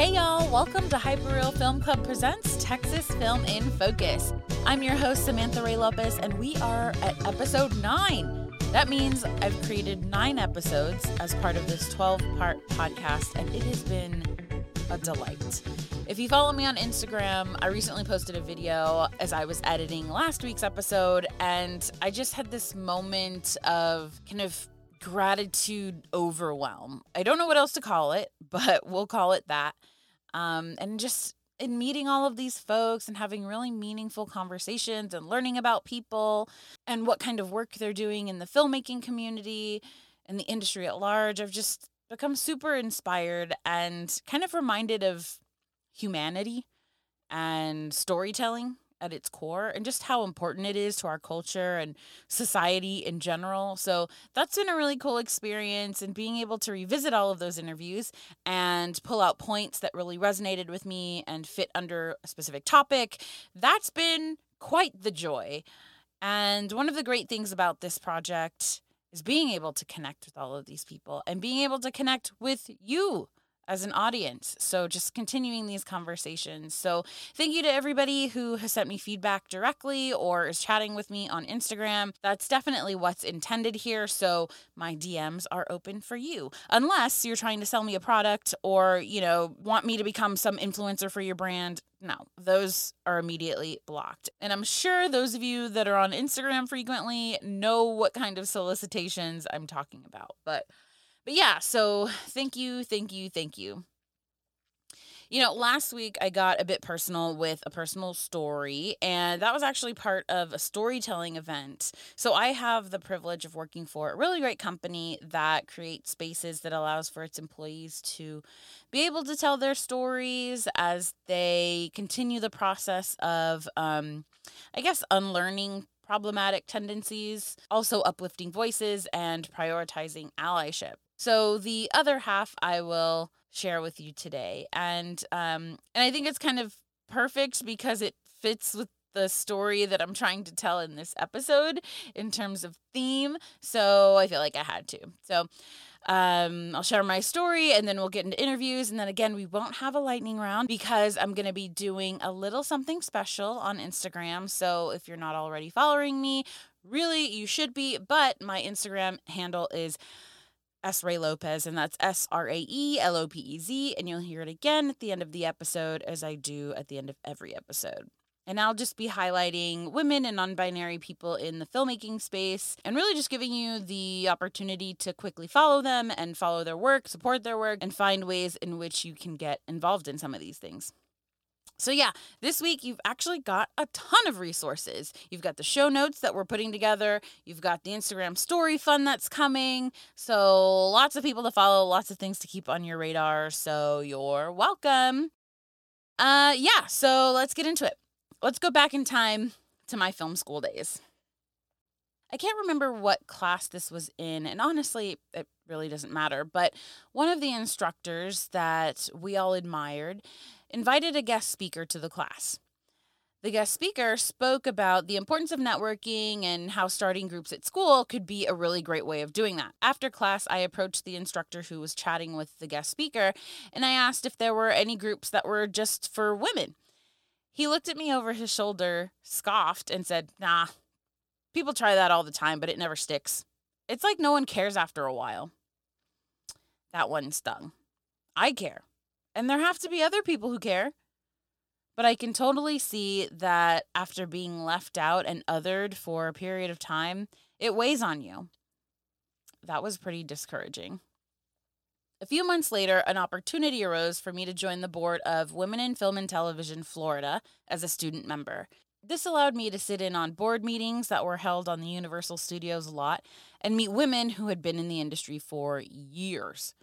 Hey y'all, welcome to Hyperreal Film Club Presents Texas Film in Focus. I'm your host, Samantha Rae Lopez, and we are at episode nine. That means I've created nine episodes as part of this 12 part podcast, and it has been a delight. If you follow me on Instagram, I recently posted a video as I was editing last week's episode, and I just had this moment of kind of gratitude overwhelm. I don't know what else to call it, but we'll call it that. Um, and just in meeting all of these folks and having really meaningful conversations and learning about people and what kind of work they're doing in the filmmaking community and the industry at large, I've just become super inspired and kind of reminded of humanity and storytelling at its core and just how important it is to our culture and society in general. So that's been a really cool experience and being able to revisit all of those interviews and pull out points that really resonated with me and fit under a specific topic. That's been quite the joy. And one of the great things about this project is being able to connect with all of these people and being able to connect with you as an audience. So just continuing these conversations. So thank you to everybody who has sent me feedback directly or is chatting with me on Instagram. That's definitely what's intended here. So my DMs are open for you. Unless you're trying to sell me a product or, you know, want me to become some influencer for your brand. No, those are immediately blocked. And I'm sure those of you that are on Instagram frequently know what kind of solicitations I'm talking about. But but yeah, so thank you, thank you, thank you. You know, last week I got a bit personal with a personal story, and that was actually part of a storytelling event. So I have the privilege of working for a really great company that creates spaces that allows for its employees to be able to tell their stories as they continue the process of, um, I guess, unlearning problematic tendencies, also uplifting voices and prioritizing allyship. So the other half I will share with you today, and um, and I think it's kind of perfect because it fits with the story that I'm trying to tell in this episode in terms of theme. So I feel like I had to. So um, I'll share my story and then we'll get into interviews. And then again, we won't have a lightning round because I'm going to be doing a little something special on Instagram. So if you're not already following me, really, you should be. But my Instagram handle is S. Rae Lopez, and that's S R A E L O P E Z. And you'll hear it again at the end of the episode, as I do at the end of every episode. And I'll just be highlighting women and non binary people in the filmmaking space and really just giving you the opportunity to quickly follow them and follow their work, support their work, and find ways in which you can get involved in some of these things. So, yeah, this week you've actually got a ton of resources. You've got the show notes that we're putting together, you've got the Instagram story fun that's coming. So, lots of people to follow, lots of things to keep on your radar. So, you're welcome. Uh, yeah, so let's get into it. Let's go back in time to my film school days. I can't remember what class this was in, and honestly, it really doesn't matter. But one of the instructors that we all admired invited a guest speaker to the class. The guest speaker spoke about the importance of networking and how starting groups at school could be a really great way of doing that. After class, I approached the instructor who was chatting with the guest speaker and I asked if there were any groups that were just for women. He looked at me over his shoulder, scoffed, and said, Nah, people try that all the time, but it never sticks. It's like no one cares after a while. That one stung. I care. And there have to be other people who care. But I can totally see that after being left out and othered for a period of time, it weighs on you. That was pretty discouraging. A few months later, an opportunity arose for me to join the board of Women in Film and Television Florida as a student member. This allowed me to sit in on board meetings that were held on the Universal Studios lot and meet women who had been in the industry for years.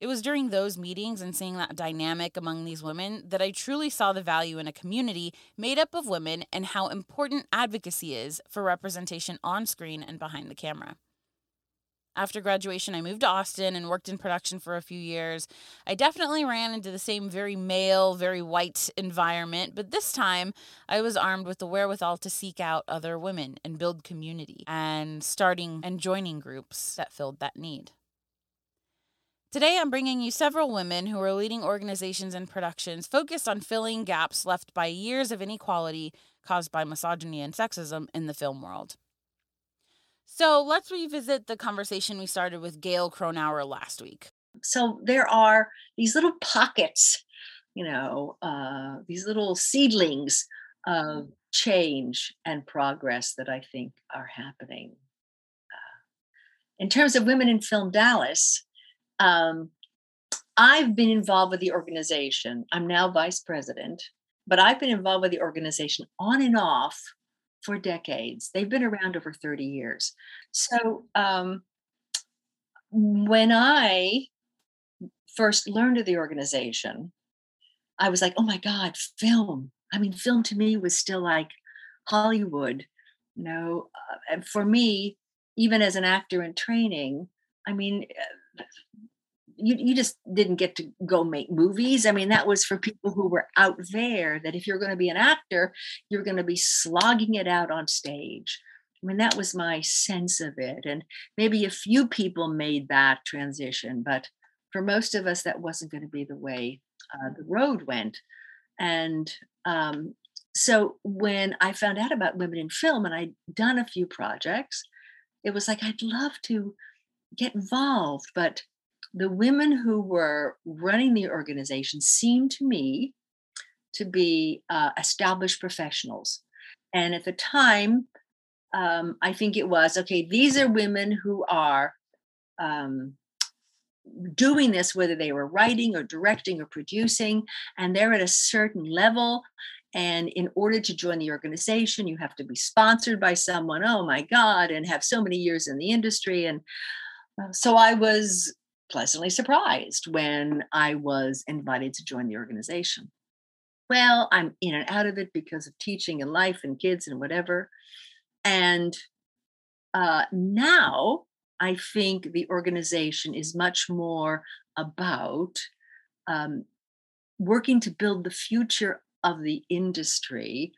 It was during those meetings and seeing that dynamic among these women that I truly saw the value in a community made up of women and how important advocacy is for representation on screen and behind the camera. After graduation, I moved to Austin and worked in production for a few years. I definitely ran into the same very male, very white environment, but this time I was armed with the wherewithal to seek out other women and build community and starting and joining groups that filled that need. Today, I'm bringing you several women who are leading organizations and productions focused on filling gaps left by years of inequality caused by misogyny and sexism in the film world. So let's revisit the conversation we started with Gail Cronauer last week. So there are these little pockets, you know, uh, these little seedlings of change and progress that I think are happening. Uh, in terms of Women in Film Dallas, um, I've been involved with the organization. I'm now vice president, but I've been involved with the organization on and off for decades. They've been around over 30 years. So um, when I first learned of the organization, I was like, oh my God, film. I mean, film to me was still like Hollywood. You know, uh, and for me, even as an actor in training, I mean, you, you just didn't get to go make movies. I mean, that was for people who were out there, that if you're going to be an actor, you're going to be slogging it out on stage. I mean, that was my sense of it. And maybe a few people made that transition, but for most of us, that wasn't going to be the way uh, the road went. And um, so when I found out about women in film and I'd done a few projects, it was like, I'd love to get involved, but the women who were running the organization seemed to me to be uh, established professionals. And at the time, um, I think it was okay, these are women who are um, doing this, whether they were writing or directing or producing, and they're at a certain level. And in order to join the organization, you have to be sponsored by someone, oh my God, and have so many years in the industry. And uh, so I was pleasantly surprised when I was invited to join the organization. Well, I'm in and out of it because of teaching and life and kids and whatever. And uh, now I think the organization is much more about um, working to build the future of the industry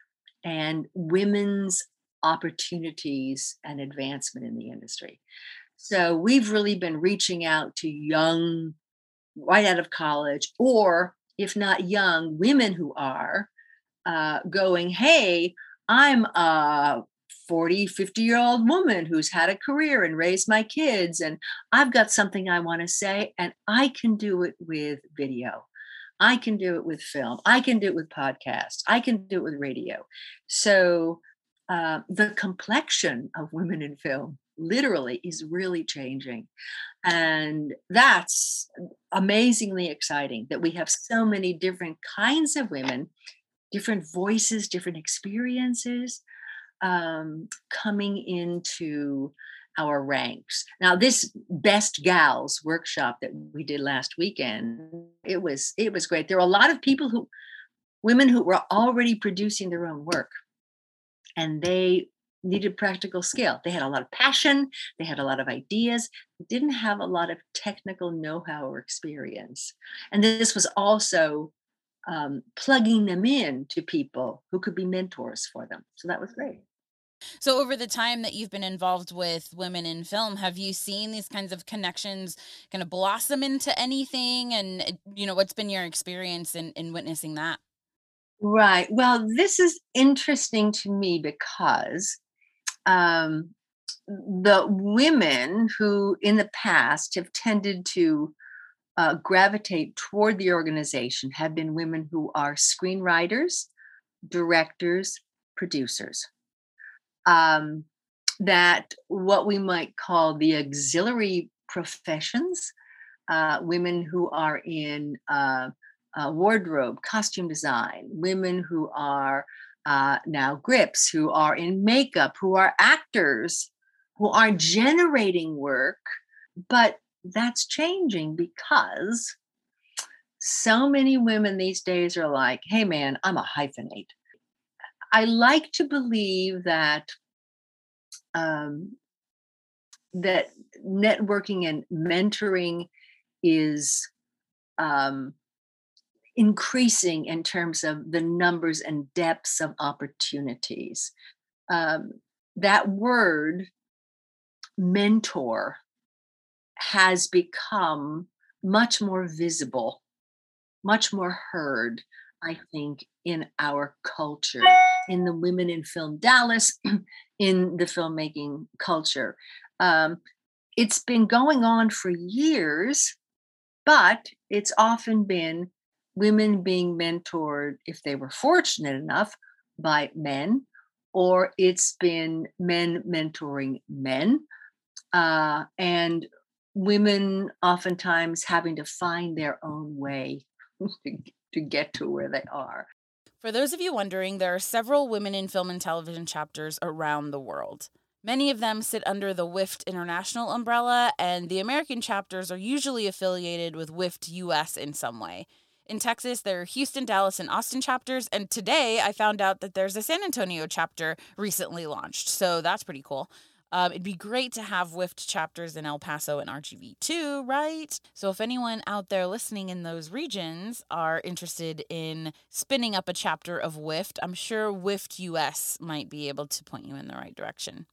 and women's opportunities and advancement in the industry. So we've really been reaching out to young, right out of college, or if not young, women who are uh, going, hey, I'm a 40, 50 year old woman who's had a career and raised my kids, and I've got something I want to say, and I can do it with video. I can do it with film. I can do it with podcasts. I can do it with radio. So uh, the complexion of women in film literally is really changing. And that's amazingly exciting that we have so many different kinds of women, different voices, different experiences um, coming into our ranks. Now, this best gals workshop that we did last weekend, it was it was great. There were a lot of people who women who were already producing their own work and they needed practical skill. They had a lot of passion, they had a lot of ideas, didn't have a lot of technical know how or experience. And this was also um, plugging them in to people who could be mentors for them. So that was great. So, over the time that you've been involved with women in film, have you seen these kinds of connections kind of blossom into anything? And, you know, what's been your experience in, in witnessing that? Right. Well, this is interesting to me because um, the women who in the past have tended to uh, gravitate toward the organization have been women who are screenwriters, directors, producers. Um, that what we might call the auxiliary professions, uh, women who are in uh, wardrobe, costume design, women who are uh, now grips, who are in makeup, who are actors, who are generating work. But that's changing because so many women these days are like, hey, man, I'm a hyphenate. I like to believe that um, that networking and mentoring is um, increasing in terms of the numbers and depths of opportunities. Um, that word mentor has become much more visible, much more heard, I think, in our culture, in the Women in Film Dallas, in the filmmaking culture. Um, it's been going on for years, but it's often been women being mentored, if they were fortunate enough, by men, or it's been men mentoring men. Uh, and women oftentimes having to find their own way to, to get to where they are. For those of you wondering, there are several women in film and television chapters around the world. Many of them sit under the WIFT International umbrella, and the American chapters are usually affiliated with WIFT US in some way. In Texas, there are Houston, Dallas, and Austin chapters, and today I found out that there's a San Antonio chapter recently launched, so that's pretty cool. Um, it'd be great to have WIFT chapters in El Paso and RGV too, right? So if anyone out there listening in those regions are interested in spinning up a chapter of WIFT, I'm sure WIFT US might be able to point you in the right direction.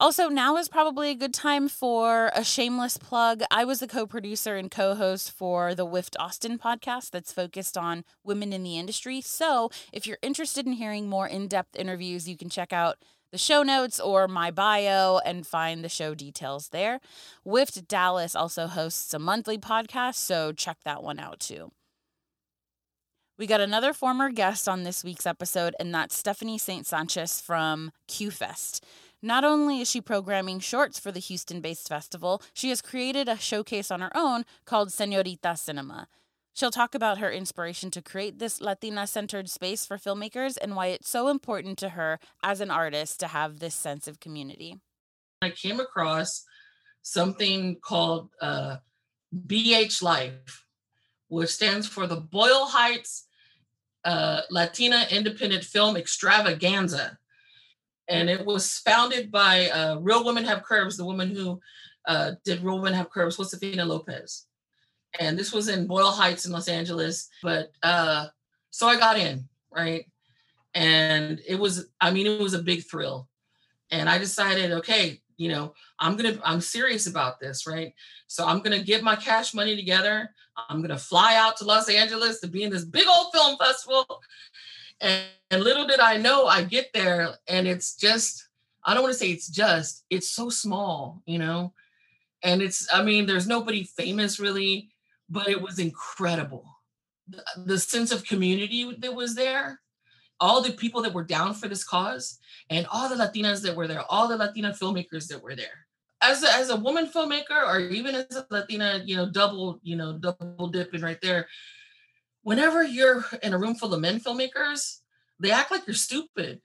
Also, now is probably a good time for a shameless plug. I was the co producer and co host for the WIFT Austin podcast that's focused on women in the industry. So, if you're interested in hearing more in depth interviews, you can check out the show notes or my bio and find the show details there. WIFT Dallas also hosts a monthly podcast, so check that one out too. We got another former guest on this week's episode, and that's Stephanie St. Sanchez from QFest. Not only is she programming shorts for the Houston based festival, she has created a showcase on her own called Senorita Cinema. She'll talk about her inspiration to create this Latina centered space for filmmakers and why it's so important to her as an artist to have this sense of community. I came across something called uh, BH Life, which stands for the Boyle Heights uh, Latina Independent Film Extravaganza and it was founded by uh, Real Women Have Curves, the woman who uh, did Real Women Have Curves, Josefina Lopez. And this was in Boyle Heights in Los Angeles. But uh, so I got in, right? And it was, I mean, it was a big thrill. And I decided, okay, you know, I'm gonna, I'm serious about this, right? So I'm gonna get my cash money together. I'm gonna fly out to Los Angeles to be in this big old film festival and, and little did I know I get there and it's just, I don't want to say it's just, it's so small, you know? And it's, I mean, there's nobody famous really, but it was incredible. The, the sense of community that was there, all the people that were down for this cause, and all the Latinas that were there, all the Latina filmmakers that were there as a, as a woman filmmaker or even as a Latina, you know, double, you know, double dipping right there, whenever you're in a room full of men filmmakers, they act like you're stupid.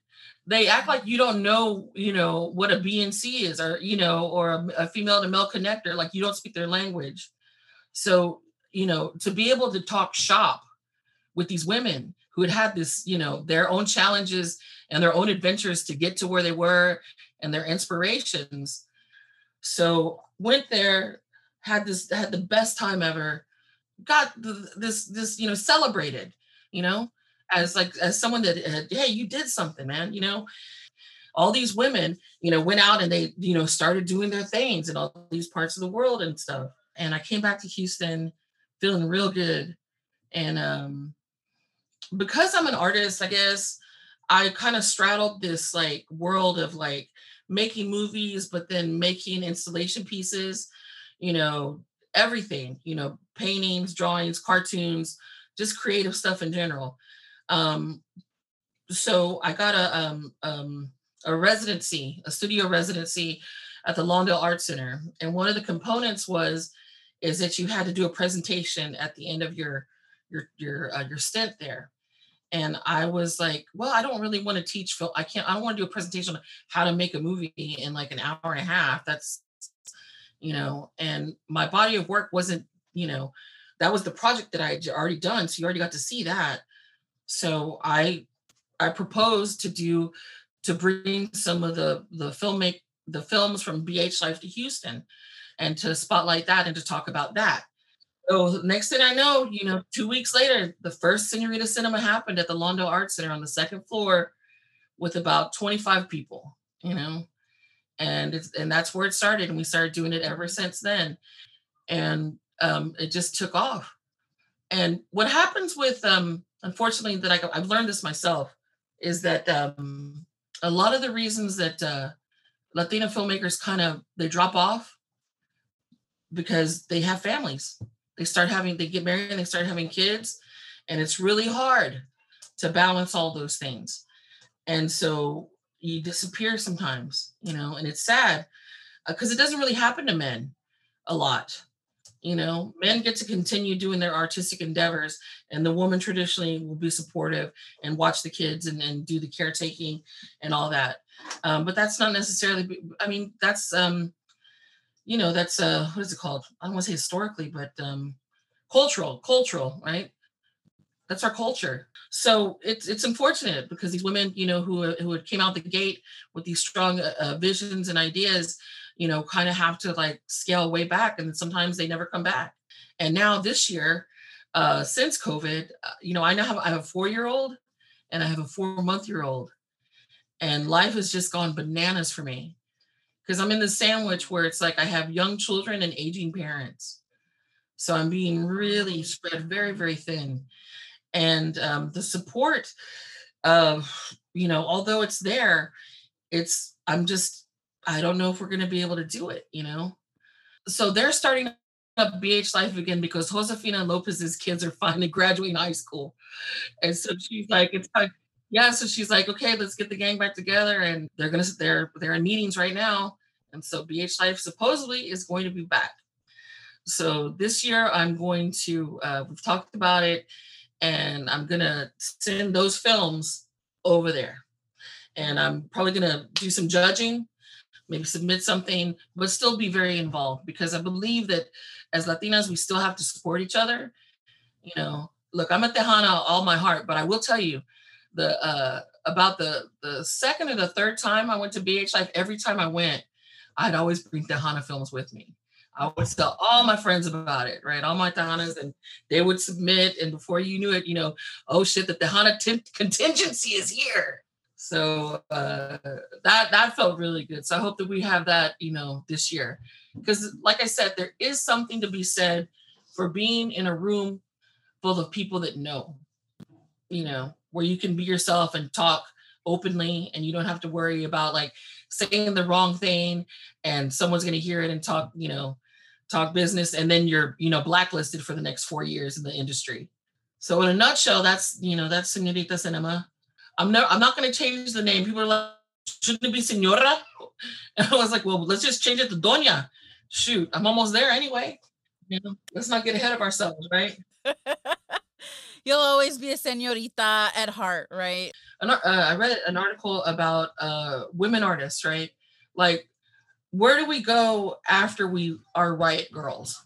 They act like you don't know, you know, what a BNC is, or you know, or a, a female to male connector, like you don't speak their language. So, you know, to be able to talk shop with these women who had had this, you know, their own challenges and their own adventures to get to where they were and their inspirations. So went there, had this, had the best time ever got this this you know celebrated you know as like as someone that hey you did something man you know? All these women you know went out and they you know started doing their things in all these parts of the world and stuff. And i came back to houston feeling real good. And um because i'm an artist i guess i kind of straddled this like world of like making movies but then making installation pieces you know everything, you know, paintings, drawings, cartoons, just creative stuff in general. Um, so I got a um, um, a residency, a studio residency at the Lawndale Art Center, and one of the components was is that you had to do a presentation at the end of your your your uh, your stint there. And I was like, well, I don't really want to teach film. I can't. I don't want to do a presentation on how to make a movie in like an hour and a half. That's you know, and my body of work wasn't, you know, that was the project that I had already done. So you already got to see that. So I I proposed to do to bring some of the the filmic the films from BH Life to Houston and to spotlight that and to talk about that. So next thing I know, you know, two weeks later, the first Senorita Cinema happened at the Lawndale Art Center on the second floor with about 25 people, you know and it's and that's where it started and we started doing it ever since then and um, it just took off. And what happens with, um, unfortunately, that I, I've learned this myself, is that um, a lot of the reasons that uh, Latina filmmakers kind of they drop off because they have families. They start having, they get married and they start having kids, and it's really hard to balance all those things. And so you disappear sometimes, you know, and it's sad because uh, it doesn't really happen to men a lot. You know, men get to continue doing their artistic endeavors, and the woman traditionally will be supportive and watch the kids and, and do the caretaking and all that. Um, but that's not necessarily, I mean, that's, um, you know, that's, uh, what is it called? I don't want to say historically, but um, cultural, cultural, right? That's our culture. So it's it's unfortunate because these women, you know, who who came out the gate with these strong uh, uh visions and ideas, you know, kind of have to like scale way back, and sometimes they never come back. And now this year, uh, since COVID, uh, you know, I now have I have a four year old and I have a four month year old, and life has just gone bananas for me because I'm in the sandwich where it's like I have young children and aging parents. So I'm being really spread very, very thin and um, the support of you know although it's there it's i'm just i don't know if we're going to be able to do it you know? So they're starting up bh life again because josefina lopez's kids are finally graduating high school. And so she's like it's like yeah so she's like okay let's get the gang back together and they're gonna they're they're in meetings right now and so bh life supposedly is going to be back. So this year i'm going to uh, we've talked about it and I'm gonna send those films over there. And I'm probably gonna do some judging, maybe submit something, but still be very involved because I believe that as Latinas, we still have to support each other. You know, look, I'm a Tejana all my heart, but I will tell you the uh about the the second or the third time I went to BH Life, every time I went, I'd always bring Tejana films with me. I would tell all my friends about it, right? All my Tejanas, and they would submit. And before you knew it, you know, oh shit, the Tejana t- contingency is here. So uh, that that felt really good. So I hope that we have that, you know, this year, because like I said, there is something to be said for being in a room full of people that know, you know, where you can be yourself and talk openly, and you don't have to worry about like saying the wrong thing and someone's going to hear it and talk, you know, talk business, and then you're, you know, blacklisted for the next four years in the industry. So in a nutshell, that's you know, that's Senorita Cinema. I'm no, I'm not going to change the name. People are like, shouldn't it be Senora? And I was like, well, let's just change it to Doña. Shoot, I'm almost there anyway. You know, let's not get ahead of ourselves, right? You'll always be a senorita at heart, right? uh, I read an article about uh, women artists, right? Like where do we go after we are riot girls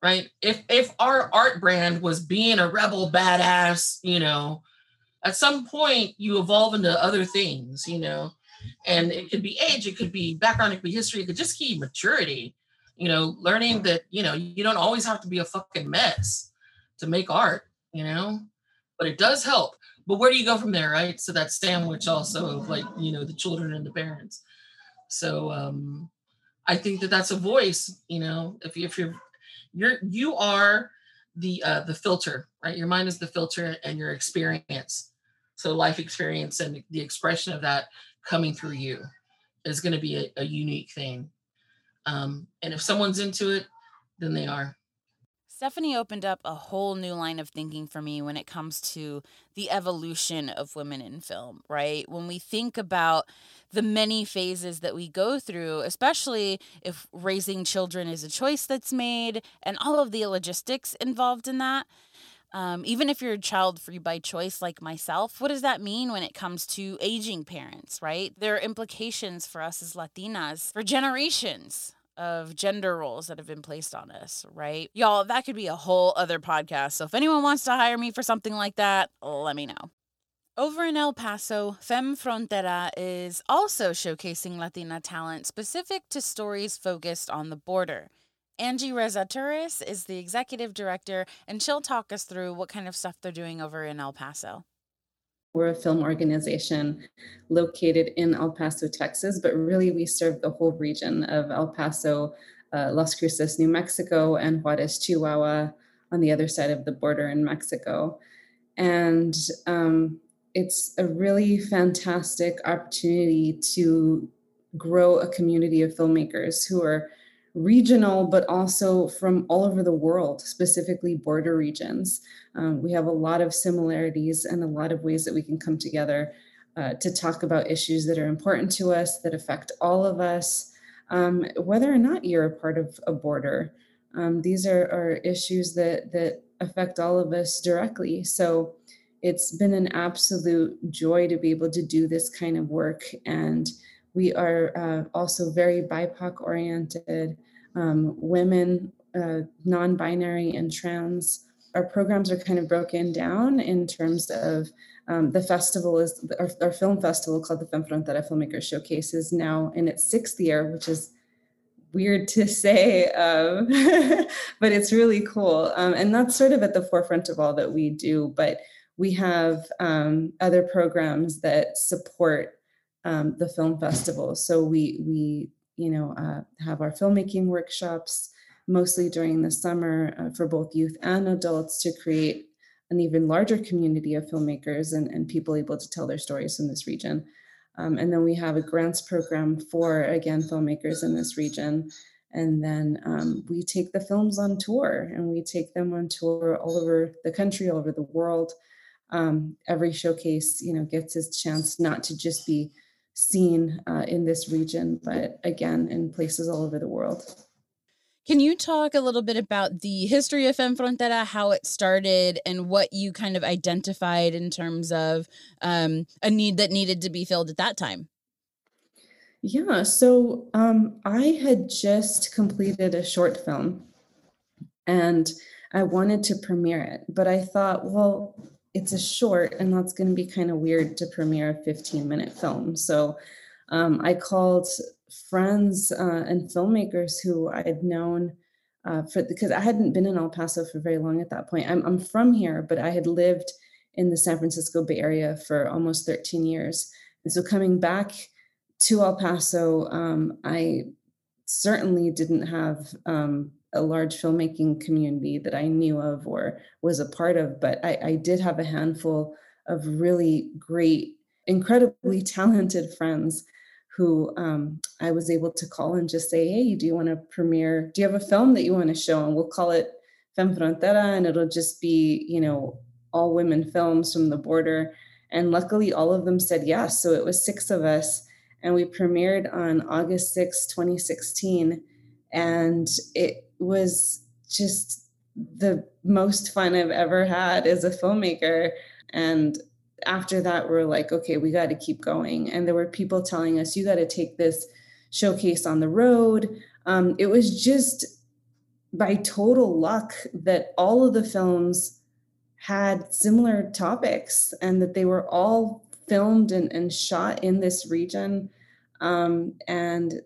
right? If if our art brand was being a rebel badass you know at some point you evolve into other things you know and it could be age it could be background it could be history it could just be maturity you know learning that you know you don't always have to be a fucking mess to make art you know but it does help. But where do you go from there right? So that sandwich also of like you know the children and the parents so um, I think that that's a voice. You know, if you, if you're you're you are the uh, the filter, right? Your mind is the filter, and your experience. So life experience and the expression of that coming through you is going to be a, a unique thing. Um, and if someone's into it, then they are. Stephanie opened up a whole new line of thinking for me when it comes to the evolution of women in film, right? When we think about the many phases that we go through, especially if raising children is a choice that's made and all of the logistics involved in that. Um, even if you're child free by choice, like myself, what does that mean when it comes to aging parents, right? There are implications for us as Latinas for generations of gender roles that have been placed on us, right? Y'all, that could be a whole other podcast. So if anyone wants to hire me for something like that, let me know. Over in El Paso, Fem Frontera is also showcasing Latina talent specific to stories focused on the border. Angie Reza Torres is the executive director, and she'll talk us through what kind of stuff they're doing over in El Paso. We're a film organization located in El Paso, Texas, but really we serve the whole region of El Paso, uh, Las Cruces, New Mexico, and Juarez, Chihuahua, on the other side of the border in Mexico. And um, it's a really fantastic opportunity to grow a community of filmmakers who are regional, but also from all over the world, specifically border regions. Um, we have a lot of similarities and a lot of ways that we can come together uh, to talk about issues that are important to us, that affect all of us, um, whether or not you're a part of a border. Um, these are, are issues that, that affect all of us directly. So it's been an absolute joy to be able to do this kind of work. And we are uh, also very BIPOC oriented, um, women, uh, non binary, and trans. Our programs are kind of broken down in terms of um, the festival is our, our, film festival called the Fem Frontera Filmmakers Showcase is now in its sixth year, which is weird to say, um, but it's really cool. Um, and that's sort of at the forefront of all that we do. But we have um, other programs that support um, the film festival. So we we you know uh, have our filmmaking workshops mostly during the summer uh, for both youth and adults to create an even larger community of filmmakers and, and people able to tell their stories in this region. Um, and then we have a grants program for, again, filmmakers in this region. And then um, we take the films on tour and we take them on tour all over the country, all over the world um, every showcase, you know, gets its chance not to just be seen uh, in this region, but again in places all over the world. Can you talk a little bit about the history of Fem Frontera, how it started, and what you kind of identified in terms of um, a need that needed to be filled at that time? Yeah, so um, I had just completed a short film and I wanted to premiere it, but I thought, well, it's a short and that's going to be kind of weird to premiere a 15 minute film. So um, i called friends uh, and filmmakers who i had known uh, for because i hadn't been in el paso for very long at that point. I'm, I'm from here but i had lived in the san francisco bay area for almost 13 years. And so coming back to el paso um, i certainly didn't have um, a large filmmaking community that I knew of or was a part of, but I, I did have a handful of really great, incredibly talented friends who um, I was able to call and just say, hey, do you want to premiere? Do you have a film that you want to show? And we'll call it Fem Frontera, and it'll just be, you know, all women films from the border. And luckily, all of them said yes. So it was six of us, and we premiered on August 6, 2016. And it was just the most fun I've ever had as a filmmaker. And after that, we're like, okay, we got to keep going. And there were people telling us, you got to take this showcase on the road. Um, it was just by total luck that all of the films had similar topics and that they were all filmed and, and shot in this region. Um, and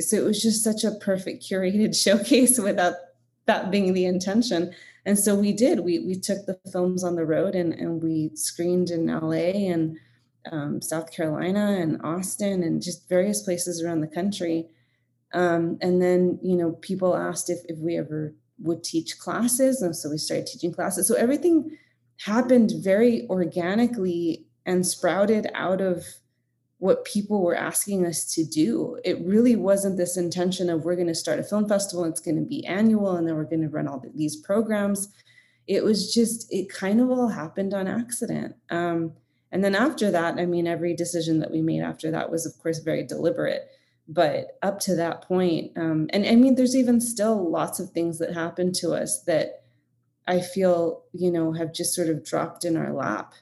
so it was just such a perfect curated showcase without that being the intention. And so we did. We we took the films on the road and and we screened in la and um, south carolina and austin and just various places around the country. Um, and then you know people asked if, if we ever would teach classes and so we started teaching classes. So everything happened very organically and sprouted out of what people were asking us to do. It really wasn't this intention of we're going to start a film festival, it's going to be annual, and then we're going to run all these programs. It was just, it kind of all happened on accident. Um, and then after that, I mean, every decision that we made after that was, of course, very deliberate. But up to that point, um, and I mean, there's even still lots of things that happen to us that I feel, you know, have just sort of dropped in our lap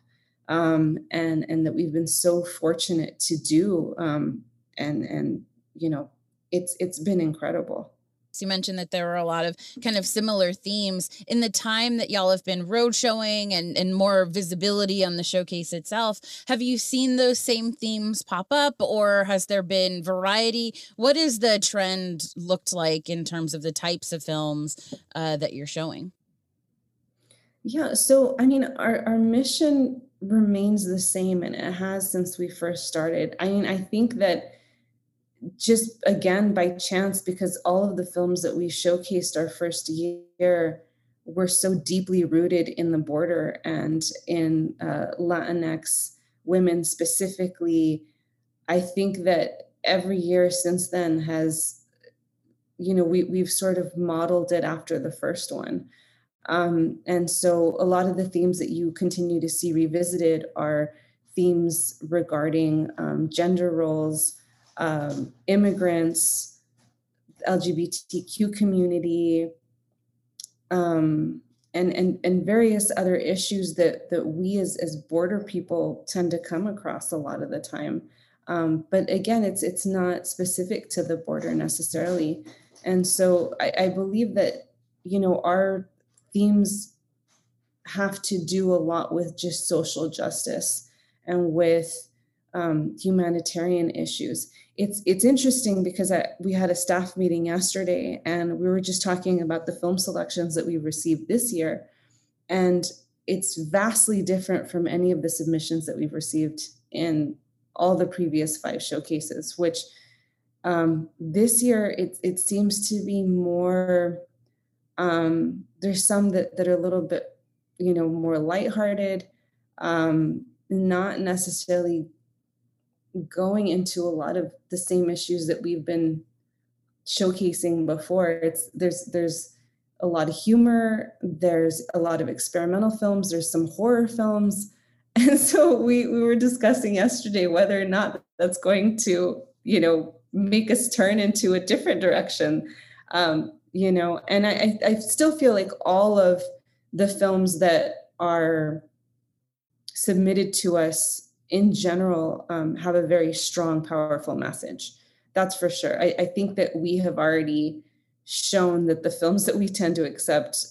um, and and that we've been so fortunate to do um, and and you know it's it's been incredible you mentioned that there were a lot of kind of similar themes in the time that y'all have been road showing and, and more visibility on the showcase itself. Have you seen those same themes pop up or has there been variety? What is the trend looked like in terms of the types of films uh, that you're showing? Yeah, so I mean, our, our mission remains the same and it has since we first started. I mean, I think that just again by chance because all of the films that we showcased our first year were so deeply rooted in the border and in uh, latinx women specifically i think that every year since then has you know we, we've sort of modeled it after the first one um, and so a lot of the themes that you continue to see revisited are themes regarding um, gender roles um, immigrants lgbtq community um, and, and, and various other issues that, that we as, as border people tend to come across a lot of the time. Um, but again, it's it's not specific to the border necessarily. And so I, I believe that, you know, our themes have to do a lot with just social justice and with um, humanitarian issues. It's it's interesting because I, we had a staff meeting yesterday and we were just talking about the film selections that we received this year, and it's vastly different from any of the submissions that we've received in all the previous five showcases. Which um, this year it it seems to be more. Um, there's some that that are a little bit, you know, more lighthearted, um, not necessarily going into a lot of the same issues that we've been showcasing before. It's there's there's a lot of humor there's a lot of experimental films there's some horror films. And so we we were discussing yesterday whether or not that's going to you know make us turn into a different direction. Um you know and i i still feel like all of the films that are submitted to us in general um, have a very strong, powerful message. That's for sure. I, I, think that we have already shown that the films that we tend to accept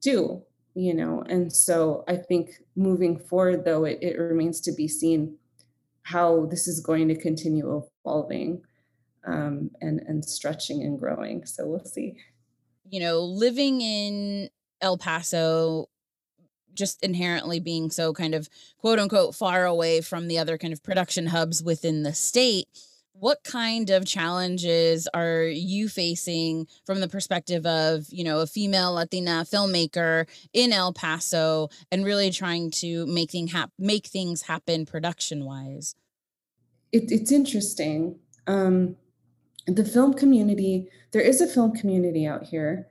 do, you know, and so I think moving forward, though, it, it remains to be seen how this is going to continue evolving um, and and stretching and growing. So we'll see. You know, living in El Paso just inherently being so kind of quote unquote far away from the other kind of production hubs within the state what kind of challenges are you facing from the perspective of you know a female latina filmmaker in el paso and really trying to make, thing hap- make things happen production wise it, it's interesting um, the film community there is a film community out here.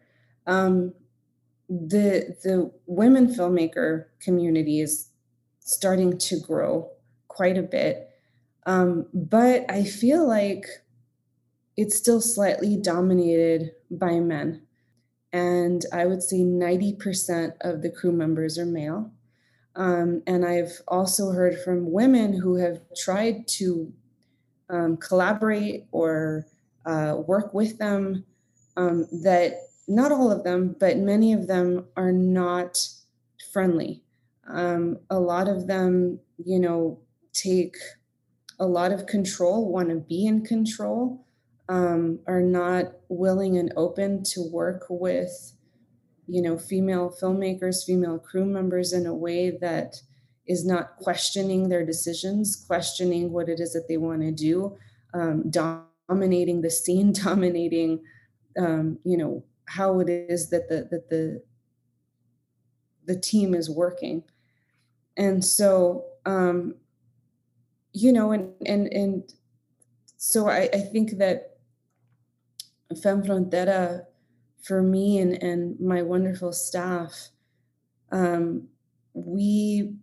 Um, the the women filmmaker community is starting to grow quite a bit. Um, but i feel like it's still slightly dominated by men. And i would say 90% of the crew members are male. Um, and i've also heard from women who have tried to um, collaborate or uh, work with them um, that not all of them, but many of them are not friendly. Um, a lot of them, you know, take a lot of control, want to be in control, um, are not willing and open to work with, you know, female filmmakers, female crew members in a way that is not questioning their decisions, questioning what it is that they want to do, um, dominating the scene, dominating, um, you know, how it is that the that the the team is working. And so um you know and and and so i i think that Fem Frontera for me and and my wonderful staff um we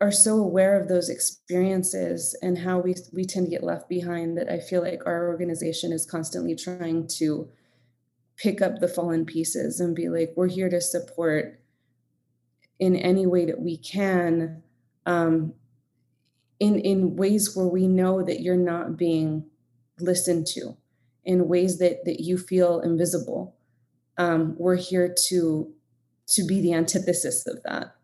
are so aware of those experiences and how we we tend to get left behind that I feel like our organization is constantly trying to pick up the fallen pieces and be like, we're here to support in any way that we can, um, in in ways where we know that you're not being listened to, in ways that that you feel invisible. Um, we're here to to be the antithesis of that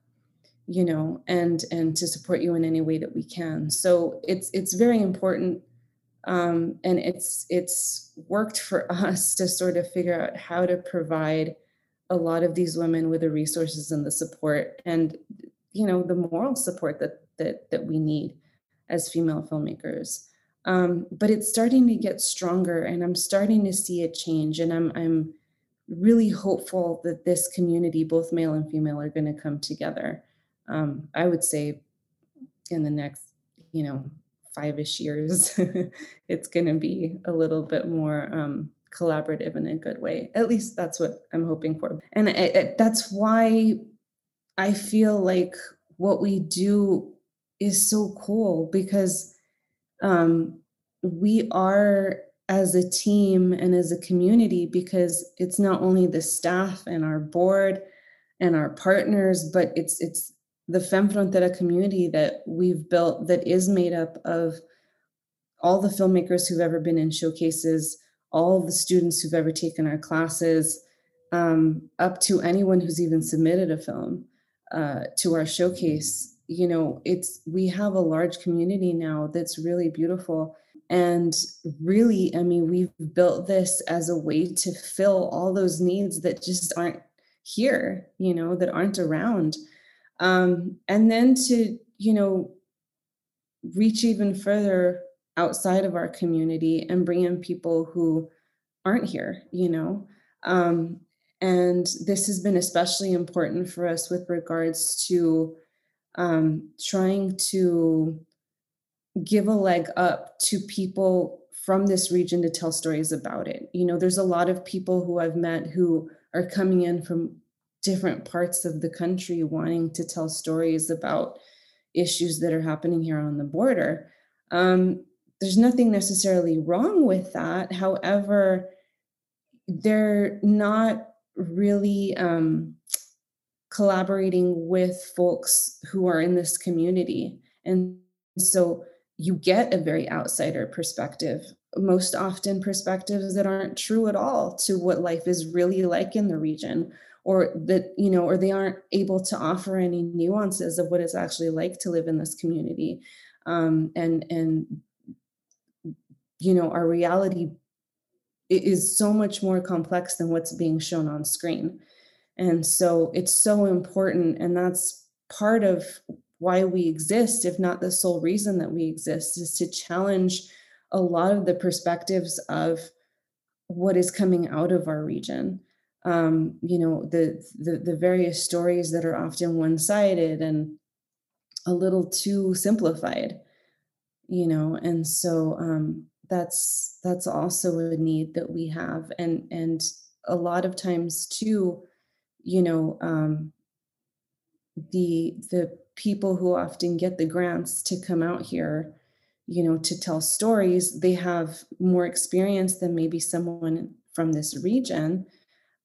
you know and and to support you in any way that we can so it's it's very important um, and it's it's worked for us to sort of figure out how to provide a lot of these women with the resources and the support and you know the moral support that that that we need as female filmmakers Um, but it's starting to get stronger and I'm starting to see a change and I'm I'm really hopeful that this community, both male and female, are going to come together. Um, I would say in the next, you know, five-ish years, it's going to be a little bit more um, collaborative in a good way. At least that's what I'm hoping for. And I, I, that's why I feel like what we do is so cool because um, we are as a team and as a community because it's not only the staff and our board and our partners but it's it's the Femme Frontera community that we've built that is made up of all the filmmakers who've ever been in showcases all the students who've ever taken our classes um, up to anyone who's even submitted a film uh, to our showcase. You know it's we have a large community now that's really beautiful. And really i mean we've built this as a way to fill all those needs that just aren't here you know that aren't around um, and then to you know reach even further outside of our community and bring in people who aren't here you know um, and this has been especially important for us with regards to um, trying to give a leg up to people from this region to tell stories about it. You know, there's a lot of people who I've met who are coming in from different parts of the country wanting to tell stories about issues that are happening here on the border. Um, there's nothing necessarily wrong with that. However, they're not really um, collaborating with folks who are in this community. And so you get a very outsider perspective, most often perspectives that aren't true at all to what life is really like in the region or that you know or they aren't able to offer any nuances of what it's actually like to live in this community um, and and you know our reality is so much more complex than what's being shown on screen. And so it's so important. And that's part of why we exist, if not the sole reason that we exist, is to challenge a lot of the perspectives of what is coming out of our region. Um, you know, the, the the various stories that are often one-sided and a little too simplified, you know, and so um, that's that's also a need that we have. And and a lot of times too you know um, the the people who often get the grants to come out here you know to tell stories they have more experience than maybe someone from this region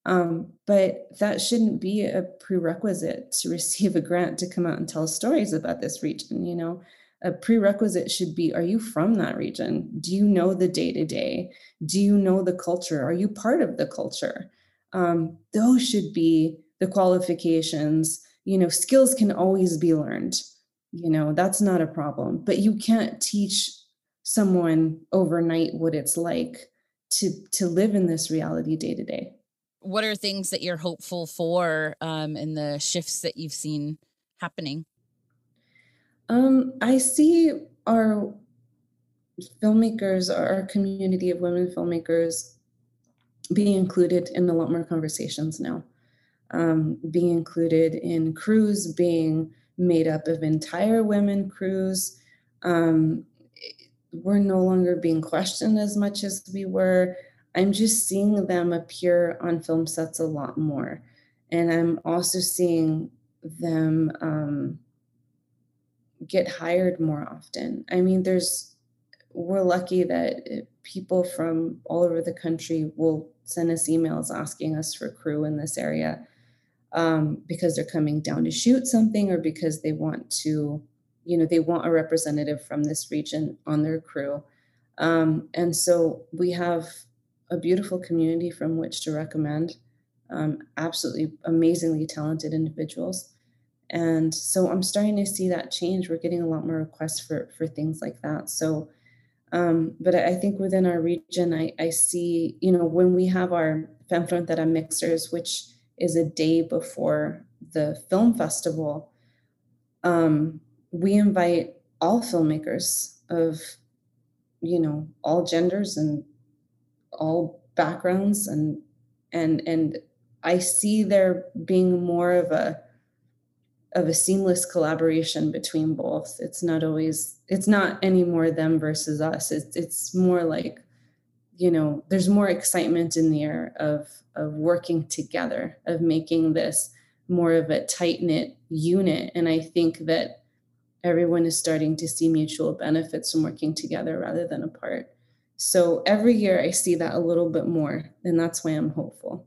um, but that shouldn't be a prerequisite to receive a grant to come out and tell stories about this region you know? A prerequisite should be are you from that region? Do you know the day to day do you know the culture? Are you part of the culture? Um, those should be the qualifications. You know skills can always be learned you know? That's not a problem. But you can't teach someone overnight what it's like to to live in this reality day to day what are things that you're hopeful for um, in the shifts that you've seen happening um, I see our filmmakers, our community of women filmmakers, being included in a lot more conversations now. Um, being included in crews, being made up of entire women crews. Um, we're no longer being questioned as much as we were. I'm just seeing them appear on film sets a lot more. And I'm also seeing them um, get hired more often. I mean, there's, we're lucky that people from all over the country will send us emails asking us for crew in this area um, because they're coming down to shoot something or because they want to, you know, they want a representative from this region on their crew. Um, and so we have a beautiful community from which to recommend um, absolutely amazingly talented individuals. And so i'm starting to see that change. We're getting a lot more requests for for things like that. So um, but i think within our region I, I see you know when we have our femme frontera mixers which is a day before the film festival um, we invite all filmmakers of you know all genders and all backgrounds and and and i see there being more of a of a seamless collaboration between both. It's not always it's not anymore them versus us. It's it's more like you know there's more excitement in the air of of working together of making this more of a tight knit unit. And i think that everyone is starting to see mutual benefits from working together rather than apart so every year i see that a little bit more and that's why i'm hopeful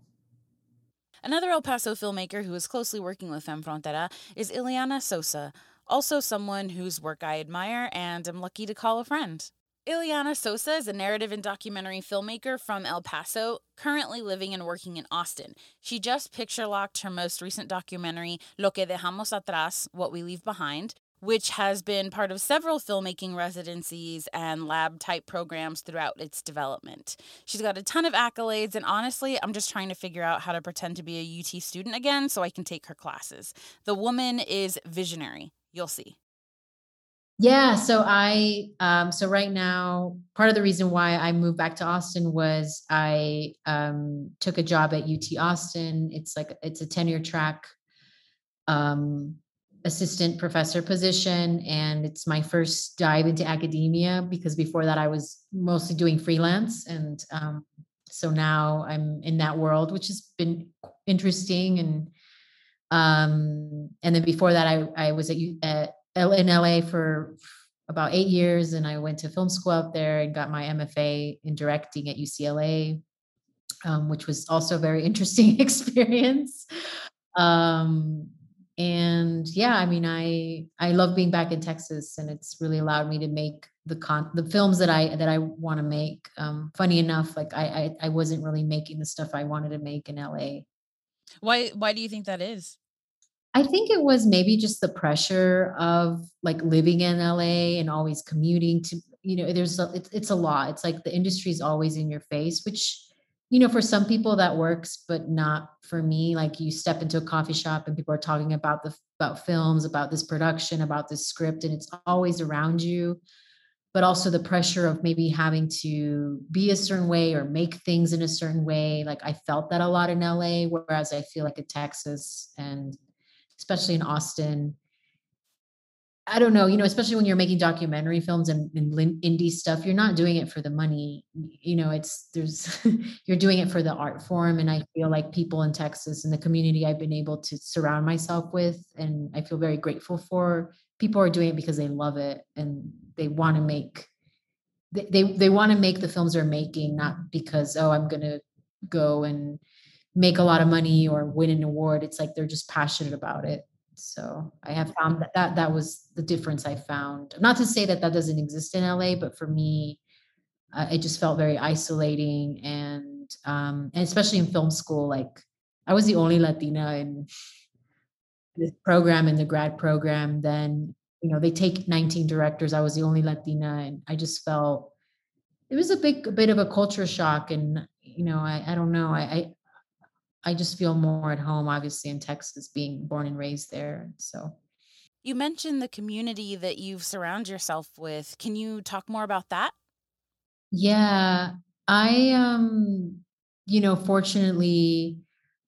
Another El Paso filmmaker who is closely working with Femme Frontera is Iliana Sosa, also someone whose work I admire and am lucky to call a friend. Iliana Sosa is a narrative and documentary filmmaker from El Paso, currently living and working in Austin. She just picture locked her most recent documentary, Lo que dejamos atrás, What We Leave Behind, which has been part of several filmmaking residencies and lab type programs throughout its development. She's got a ton of accolades, and honestly, I'm just trying to figure out how to pretend to be a UT student again so I can take her classes. The woman is visionary. You'll see. Yeah, so I um so right now part of the reason why I moved back to Austin was I um took a job at UT Austin. It's like it's a tenure track um assistant professor position and it's my first dive into academia because before that i was mostly doing freelance and um, so now i'm in that world which has been interesting and um, and then before that i, I was at, at in la for about eight years and i went to film school out there and got my mfa in directing at ucla um, which was also a very interesting experience. Um, and yeah i mean i i love being back in texas and it's really allowed me to make the con the films that i that i want to make. Um funny enough like I, I i wasn't really making the stuff i wanted to make in la why why do you think that is? I think it was maybe just the pressure of like living in la and always commuting to you know there's a, it's, it's a lot. It's like the industry is always in your face which you know, for some people that works, but not for me. Like you step into a coffee shop and people are talking about the about films, about this production, about this script, and it's always around you. But also the pressure of maybe having to be a certain way or make things in a certain way. Like I felt that a lot in LA, whereas I feel like in Texas and especially in Austin, I don't know, you know, especially when you're making documentary films and, and, indie stuff, you're not doing it for the money. You know, it's there's you're doing it for the art form. And I feel like people in Texas and the community I've been able to surround myself with, and I feel very grateful for. People are doing it because they love it and they want to make they they, they want to make the films they're making, not because oh I'm gonna go and make a lot of money or win an award. It's like they're just passionate about it so I have found that, that that was the difference I found. Not to say that that doesn't exist in LA, but for me, uh, it just felt very isolating and um, and especially in film school, like I was the only Latina in this program in the grad program. Then you know they take 19 directors. I was the only Latina, and I just felt it was a big a bit of a culture shock. And you know I I don't know I I just feel more at home, obviously, in Texas, being born and raised there. So, you mentioned the community that you've surrounded yourself with. Can you talk more about that? Yeah, I um, you know, fortunately,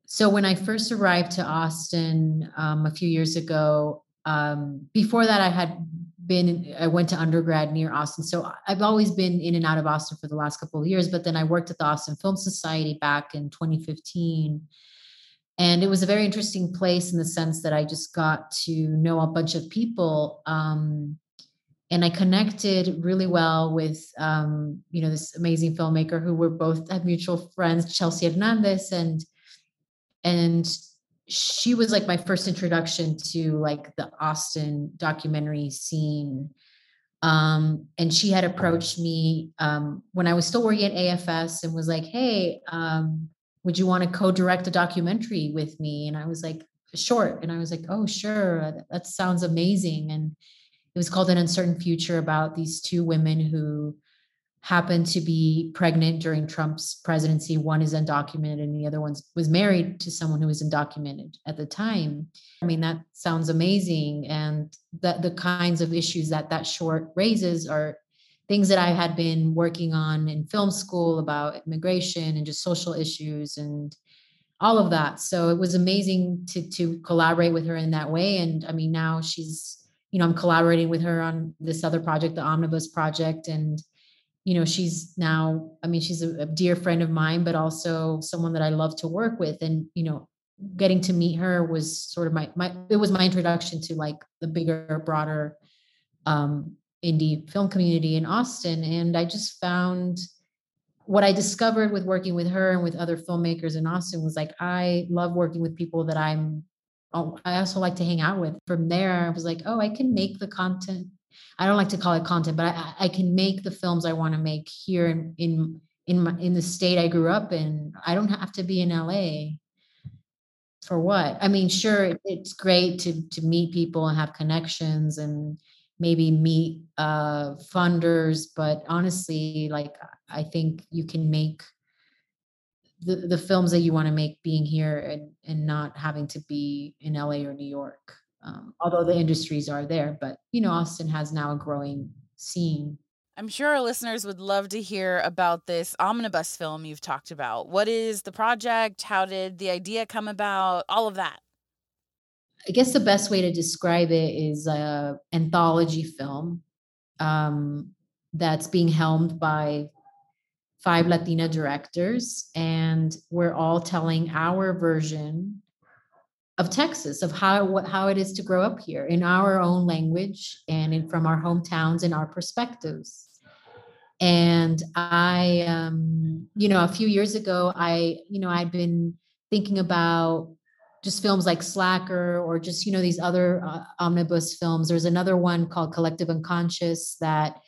so when I first arrived to Austin um, a few years ago, um, before that, I had been i went to undergrad near austin. So i've always been in and out of austin for the last couple of years but then i worked at the austin film society back in 2015 and it was a very interesting place in the sense that i just got to know a bunch of people um, and i connected really well with um, you know this amazing filmmaker who were both have mutual friends chelsea hernandez and and she was like my first introduction to like the Austin documentary scene. Um, and she had approached me um, when I was still working at AFS and was like, "Hey, um, would you want to co-direct a documentary with me?" And I was like, "Short." And I was like, "Oh, sure. That sounds amazing." And it was called An Uncertain Future about these two women who happened to be pregnant during Trump's presidency. One is undocumented and the other one was married to someone who was undocumented at the time. I mean, that sounds amazing. And that the kinds of issues that that short raises are, things that I had been working on in film school about immigration and just social issues and all of that. So it was amazing to to collaborate with her in that way. And I mean, now she's, you know, I'm collaborating with her on this other project, the Omnibus project. And, you know, she's now, I mean, she's a, a dear friend of mine, but also someone that I love to work with. And, you know, getting to meet her was sort of my my it was my introduction to like the bigger, broader um indie film community in Austin. And I just found what I discovered with working with her and with other filmmakers in Austin was like, I love working with people that I'm, oh, I also like to hang out with. From there, I was like, oh, I can make the content. I don't like to call it content, but I, I can make the films I want to make here in, in, in, my, in the state I grew up in. I don't have to be in LA for what? I mean, sure, it's great to, to meet people and have connections and, maybe meet uh, funders but honestly like i think you can make the, the films that you want to make being here and, and not having to be in la or new york um, although the industries are there but you know austin has now a growing scene I'm sure our listeners would love to hear about this omnibus film you've talked about. What is the project? How did the idea come about? All of that. I guess the best way to describe it is a anthology film um, that's being helmed by five Latina directors, and we're all telling our version of Texas, of how what, how it is to grow up here in our own language and in, from our hometowns and our perspectives. And I, um, you know, a few years ago, I, you know, I'd been thinking about just films like Slacker or just you know these other uh, omnibus films. There's another one called Collective Unconscious that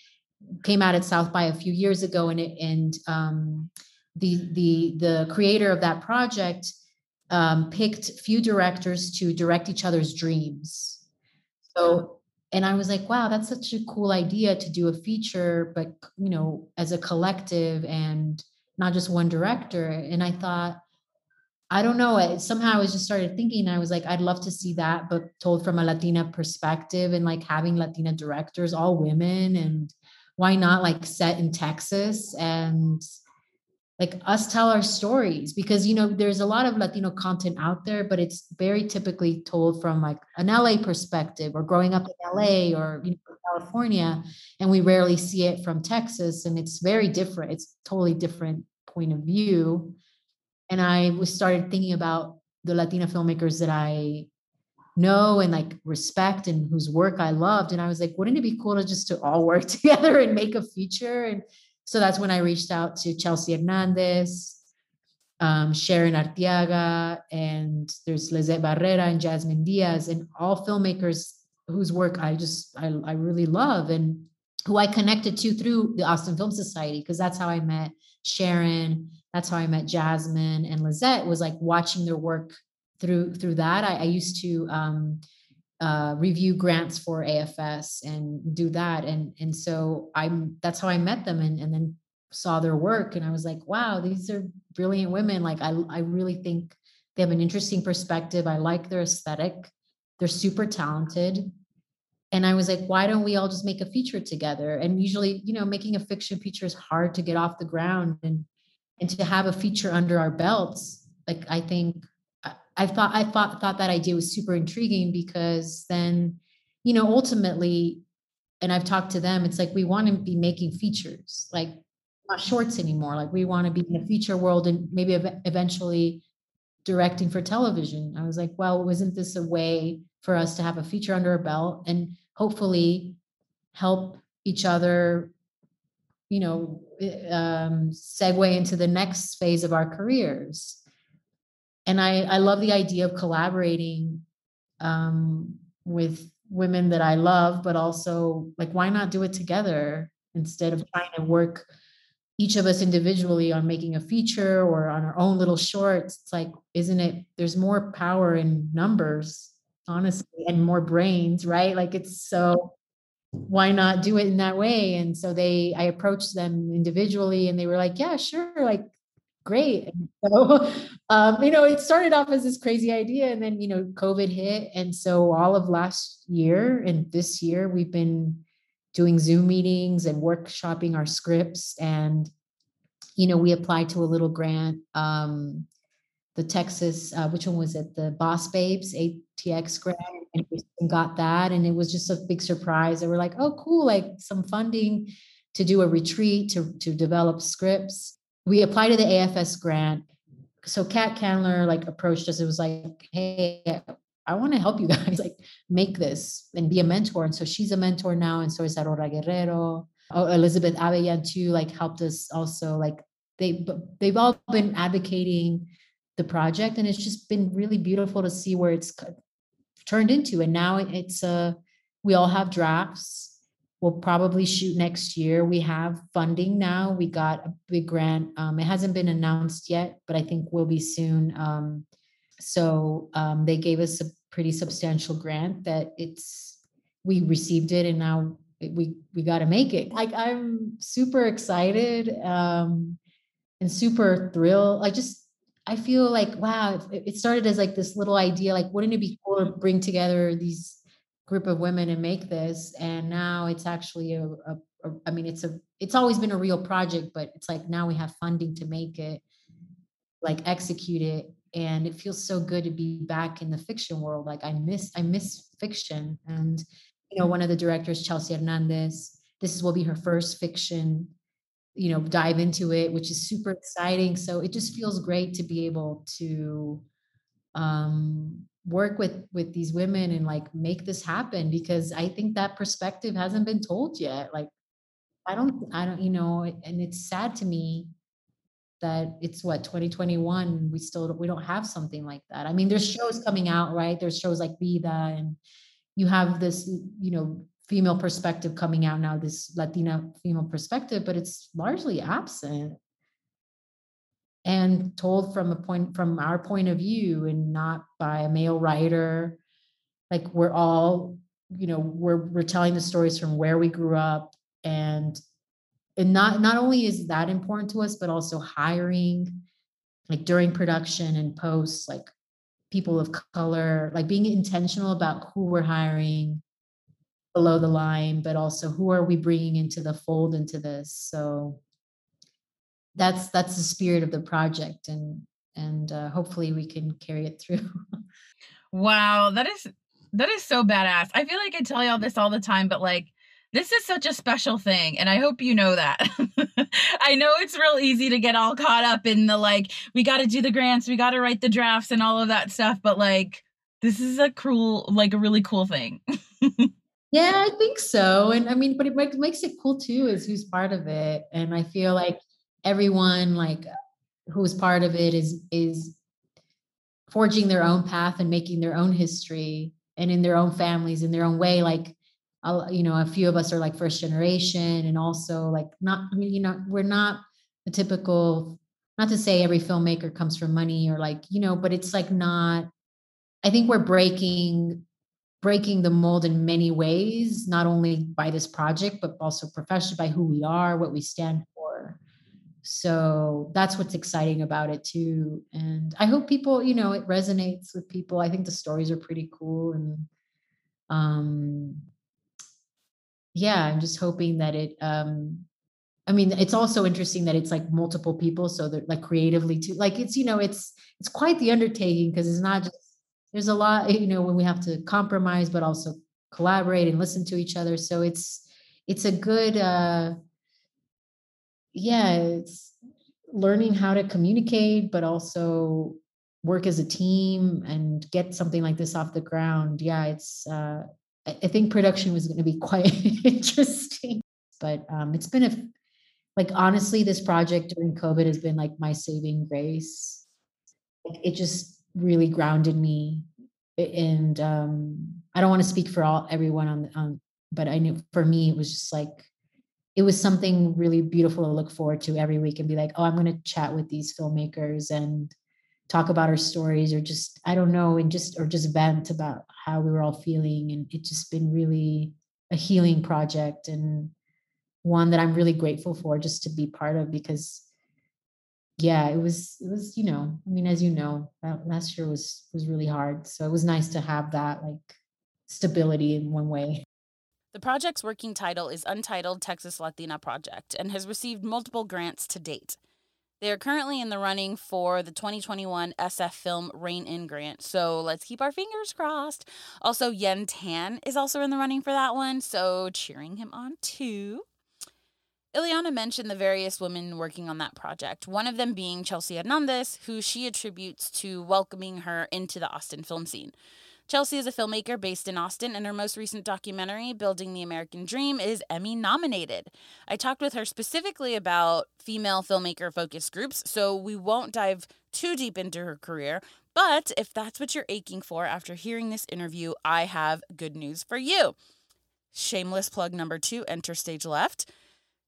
came out at South by a few years ago, and it and um, the the the creator of that project um, picked few directors to direct each other's dreams. So and I was like, wow, that's such a cool idea to do a feature, but you know, as a collective and not just one director. And I thought, I don't know. It, somehow I was just started thinking. I was like, I'd love to see that, but told from a Latina perspective and like having Latina directors, all women, and why not like set in Texas and like us tell our stories because you know there's a lot of Latino content out there, but it's very typically told from like an LA perspective or growing up in LA or you know, California, and we rarely see it from Texas, and it's very different. It's totally different point of view and I was started thinking about the Latina filmmakers that I know and like respect and whose work I loved. And I was like, wouldn't it be cool to just to all work together and make a feature? And so that's when I reached out to Chelsea Hernandez, um, Sharon Arteaga, and there's Lizette Barrera and Jasmine Diaz, and all filmmakers whose work I just I, I really love and who I connected to through the Austin Film Society because that's how I met Sharon that's how I met Jasmine and Lizette was like watching their work through through that. I, I used to um, uh, review grants for AFS and do that, and and so I'm that's how I met them, and and then saw their work, and I was like, wow, these are brilliant women. Like I I really think they have an interesting perspective. I like their aesthetic. They're super talented. And I was like, why don't we all just make a feature together? And usually, you know, making a fiction feature is hard to get off the ground. And and to have a feature under our belts like i think i thought i thought thought that idea was super intriguing because then you know ultimately and i've talked to them it's like we want to be making features like not shorts anymore like we want to be in a feature world and maybe eventually directing for television. I was like well wasn't this a way for us to have a feature under our belt and hopefully help each other you know um, segue into the next phase of our careers and i i love the idea of collaborating um, with women that i love but also like why not do it together instead of trying to work each of us individually on making a feature or on our own little shorts? It's like isn't it there's more power in numbers honestly and more brains right? Like it's so why not do it in that way? And so they i approached them individually and they were like yeah sure like great and so um, you know it started off as this crazy idea and then you know covid hit and so all of last year and this year we've been doing Zoom meetings and workshopping our scripts. And, you know, we applied to a little grant, um, the Texas, uh, which one was it? The Boss Babes ATX grant, and got that. And it was just a big surprise. They were like, oh, cool, like some funding to do a retreat to, to develop scripts. We applied to the AFS grant. So Kat Candler like approached us. It was like, hey, I want to help you guys like make this and be a mentor. And so she's a mentor now. And so is Aurora Guerrero. Oh, Elizabeth Avellan too, like helped us also like they they've all been advocating the project and it's just been really beautiful to see where it's turned into and now it's a uh, we all have drafts we'll probably shoot next year. We have funding now. We got a big grant. Um, it hasn't been announced yet but i think will be soon. Um, so um, they gave us a pretty substantial grant that it's we received it and now we we got to make it. Like i'm super excited um and super thrilled. I just i feel like wow it, it started as like this little idea like wouldn't it be cool to bring together these group of women and make this and now it's actually a, a, a I mean it's a it's always been a real project but it's like now we have funding to make it like execute it and it feels so good to be back in the fiction world like i miss i miss fiction and you know one of the directors chelsea hernandez this will be her first fiction you know dive into it which is super exciting so it just feels great to be able to um work with with these women and like make this happen because i think that perspective hasn't been told yet. Like i don't i don't you know and it's sad to me that it's what 2021 we still we don't have something like that. I mean there's shows coming out right? There's shows like vida and you have this you know female perspective coming out now this latina female perspective but it's largely absent and told from a point from our point of view and not by a male writer. Like we're all you know we're we're telling the stories from where we grew up and and not not only is that important to us but also hiring like during production and post like people of color like being intentional about who we're hiring below the line but also who are we bringing into the fold into this? So that's that's the spirit of the project and and uh, hopefully we can carry it through. Wow that is that is so badass. I feel like i tell you all this all the time but like this is such a special thing and i hope you know that. I know it's real easy to get all caught up in the like we got to do the grants we got to write the drafts and all of that stuff but like this is a cool like a really cool thing. Yeah i think so and i mean but it makes it cool too is who's part of it and i feel like everyone like who's part of it is is forging their own path and making their own history and in their own families in their own way like you know, a few of us are like first generation and also like not, I mean, you know, we're not a typical, not to say every filmmaker comes from money or like, you know, but it's like not, I think we're breaking breaking the mold in many ways, not only by this project, but also professionally by who we are, what we stand for. So that's what's exciting about it too. And I hope people, you know, it resonates with people. I think the stories are pretty cool and um yeah, I'm just hoping that it um I mean, it's also interesting that it's like multiple people, so they're like creatively too. Like it's you know, it's it's quite the undertaking because it's not just there's a lot you know when we have to compromise, but also collaborate and listen to each other. So it's it's a good uh yeah, it's learning how to communicate, but also work as a team and get something like this off the ground. Yeah, it's uh I think production was going to be quite interesting, but um, it's been a like honestly, this project during COVID has been like my saving grace. It just really grounded me, and um, I don't want to speak for all everyone on, on, but I knew for me it was just like it was something really beautiful to look forward to every week and be like, oh, I'm going to chat with these filmmakers and talk about our stories or just i don't know and just or just vent about how we were all feeling. And it's just been really a healing project and one that i'm really grateful for just to be part of because yeah it was it was you know i mean as you know last year was was really hard. So it was nice to have that like stability in one way The project's working title is Untitled Texas Latina Project and has received multiple grants to date. They are currently in the running for the 2021 SF Film Rainin grant, so let's keep our fingers crossed. Also, Yen Tan is also in the running for that one, so cheering him on too. Iliana mentioned the various women working on that project, one of them being Chelsea Hernandez, who she attributes to welcoming her into the Austin film scene. Chelsea is a filmmaker based in Austin, and her most recent documentary, Building the American Dream, is Emmy nominated. I talked with her specifically about female filmmaker focus groups, so we won't dive too deep into her career. But if that's what you're aching for after hearing this interview, I have good news for you. Shameless plug number two enter stage left.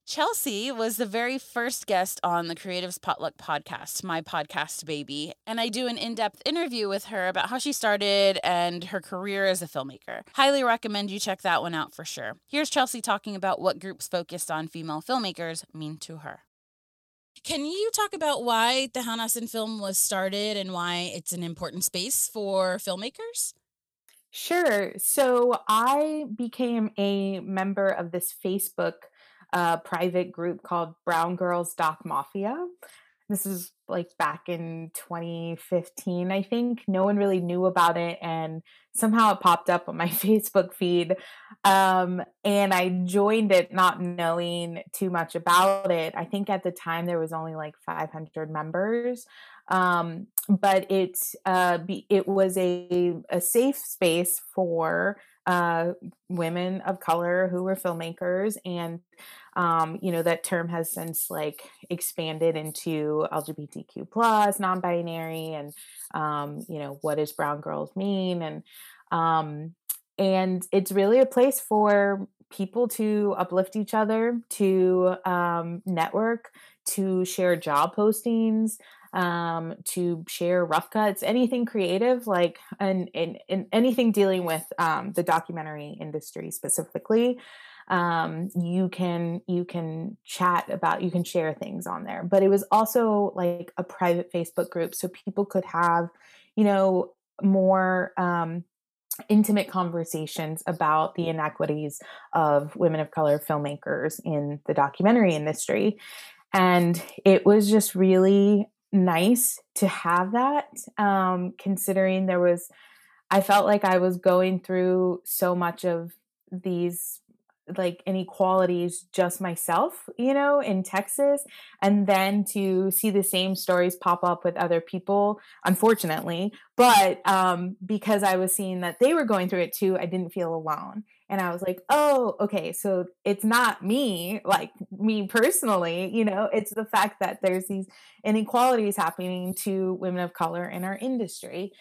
Chelsea was the very first guest on the Creatives Potluck podcast, my podcast baby, and I do an in depth interview with her about how she started and her career as a filmmaker. Highly recommend you check that one out for sure. Here's Chelsea talking about what groups focused on female filmmakers mean to her. Can you talk about why the Tejanas in Film was started and why it's an important space for filmmakers? Sure. So I became a member of this Facebook a private group called Brown Girls Doc Mafia. This is like back in 2015, I think. No one really knew about it, and somehow it popped up on my Facebook feed. Um, and I joined it not knowing too much about it. I think at the time there was only like 500 members. Um, but it uh, be, it was a a safe space for uh, women of color who were filmmakers and um, you know that term has since like expanded into lgbtq plus non-binary and um, you know what does brown girls mean? And um, and it's really a place for people to uplift each other to um, network to share job postings um, to share rough cuts, anything creative, like and, and, anything dealing with um, the documentary industry specifically. Um, you can you can chat about you can share things on there. But it was also like a private Facebook group, so people could have, you know, more um, intimate conversations about the inequities of women of color filmmakers in the documentary industry. And it was just really nice to have that um, considering there was i felt like i was going through so much of these like inequalities just myself you know in texas and then to see the same stories pop up with other people unfortunately but um because i was seeing that they were going through it too i didn't feel alone and i was like oh okay so it's not me like me personally you know it's the fact that there's these inequalities happening to women of color in our industry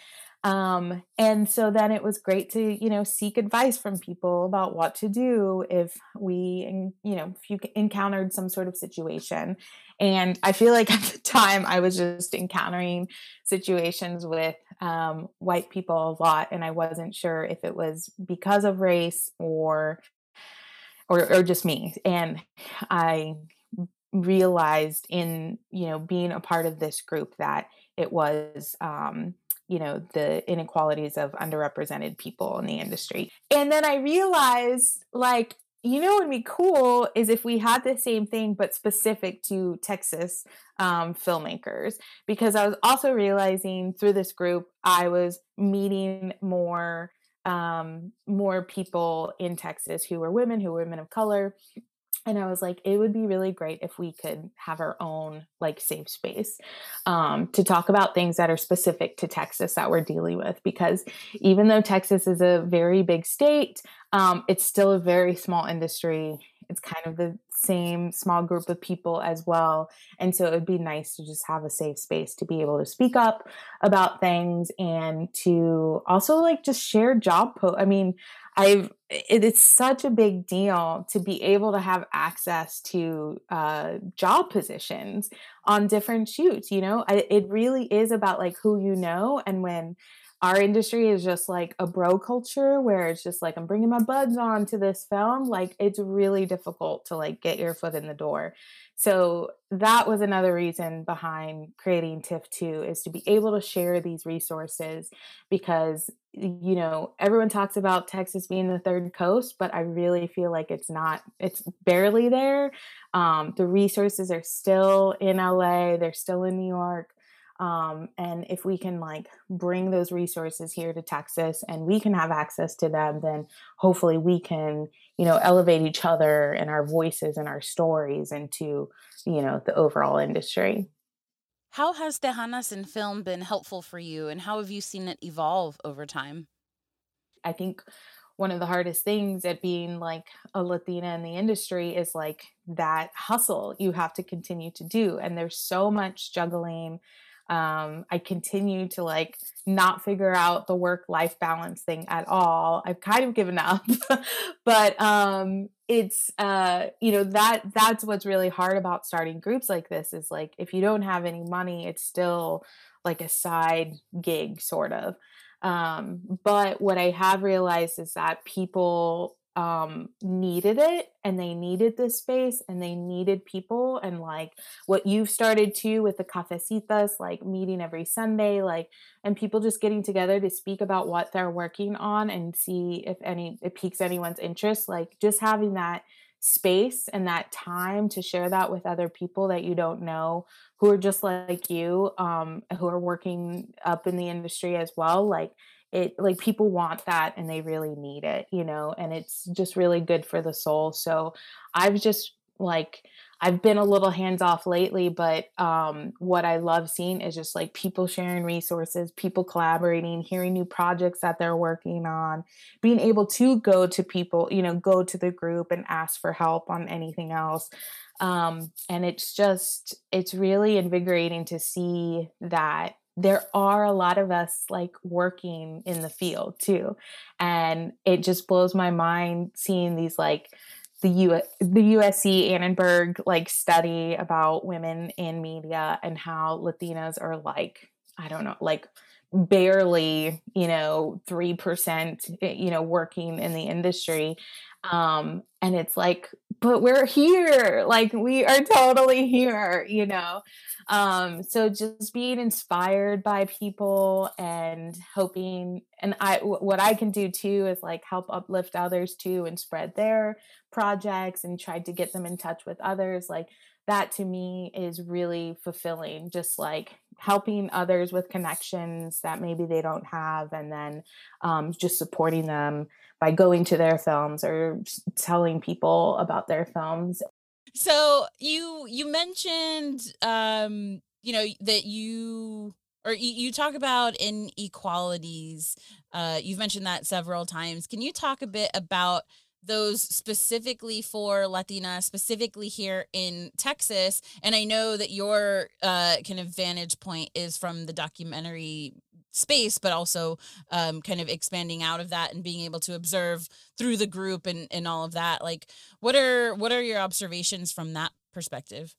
um, and so then it was great to you know seek advice from people about what to do if we you know if you encountered some sort of situation. And i feel like at the time i was just encountering situations with um, white people a lot and i wasn't sure if it was because of race or or, or just me. And i realized in you know being a part of this group that it was um, you know the inequalities of underrepresented people in the industry. And then i realized like you know what would be cool is if we had the same thing but specific to texas um, filmmakers because i was also realizing through this group i was meeting more um, more people in texas who were women who were women of color and i was like it would be really great if we could have our own like safe space um, to talk about things that are specific to texas that we're dealing with because even though texas is a very big state um, it's still a very small industry. It's kind of the same small group of people as well and so it would be nice to just have a safe space to be able to speak up about things and to also like just share job po i mean I've it, it's such a big deal to be able to have access to uh, job positions on different shoots. You know, I, it really is about like who you know, and when our industry is just like a bro culture where it's just like I'm bringing my buds on to this film. Like it's really difficult to like get your foot in the door. So that was another reason behind creating TIFF 2 is to be able to share these resources because you know everyone talks about Texas being the third coast, but I really feel like it's not. It's barely there. Um, the resources are still in LA. They're still in New York. Um, and if we can like bring those resources here to Texas and we can have access to them, then hopefully we can, you know, elevate each other and our voices and our stories into, you know, the overall industry. How has Tejanas in film been helpful for you and how have you seen it evolve over time? I think one of the hardest things at being like a Latina in the industry is like that hustle you have to continue to do. And there's so much juggling um, I continue to like not figure out the work life balance thing at all. I've kind of given up, but um, it's uh, you know that that's what's really hard about starting groups like this is like if you don't have any money, it's still like a side gig sort of. Um, but what I have realized is that people um needed it and they needed this space and they needed people and like what you've started to with the cafecitas like meeting every sunday like and people just getting together to speak about what they're working on and see if any it piques anyone's interest like just having that space and that time to share that with other people that you don't know who are just like you um who are working up in the industry as well like it like people want that and they really need it you know and it's just really good for the soul so i've just like i've been a little hands off lately but um what i love seeing is just like people sharing resources people collaborating hearing new projects that they're working on being able to go to people you know go to the group and ask for help on anything else um and it's just it's really invigorating to see that there are a lot of us like working in the field too and it just blows my mind seeing these like the U the USC Annenberg like study about women in media and how Latinas are like I don't know like barely you know 3% eh, you know working in the industry um and it's like but we're here like we are totally here you know? Um so just being inspired by people and hoping and i what i can do too is like help uplift others too and spread their projects and try to get them in touch with others like that to me is really fulfilling just like helping others with connections that maybe they don't have and then um, just supporting them by going to their films or telling people about their films. So you you mentioned um you know that you or you, you talk about inequalities uh you've mentioned that several times. Can you talk a bit about those specifically for Latina, specifically here in Texas. And I know that your uh, kind of vantage point is from the documentary space, but also um, kind of expanding out of that and being able to observe through the group and, and all of that. Like, what are what are your observations from that perspective?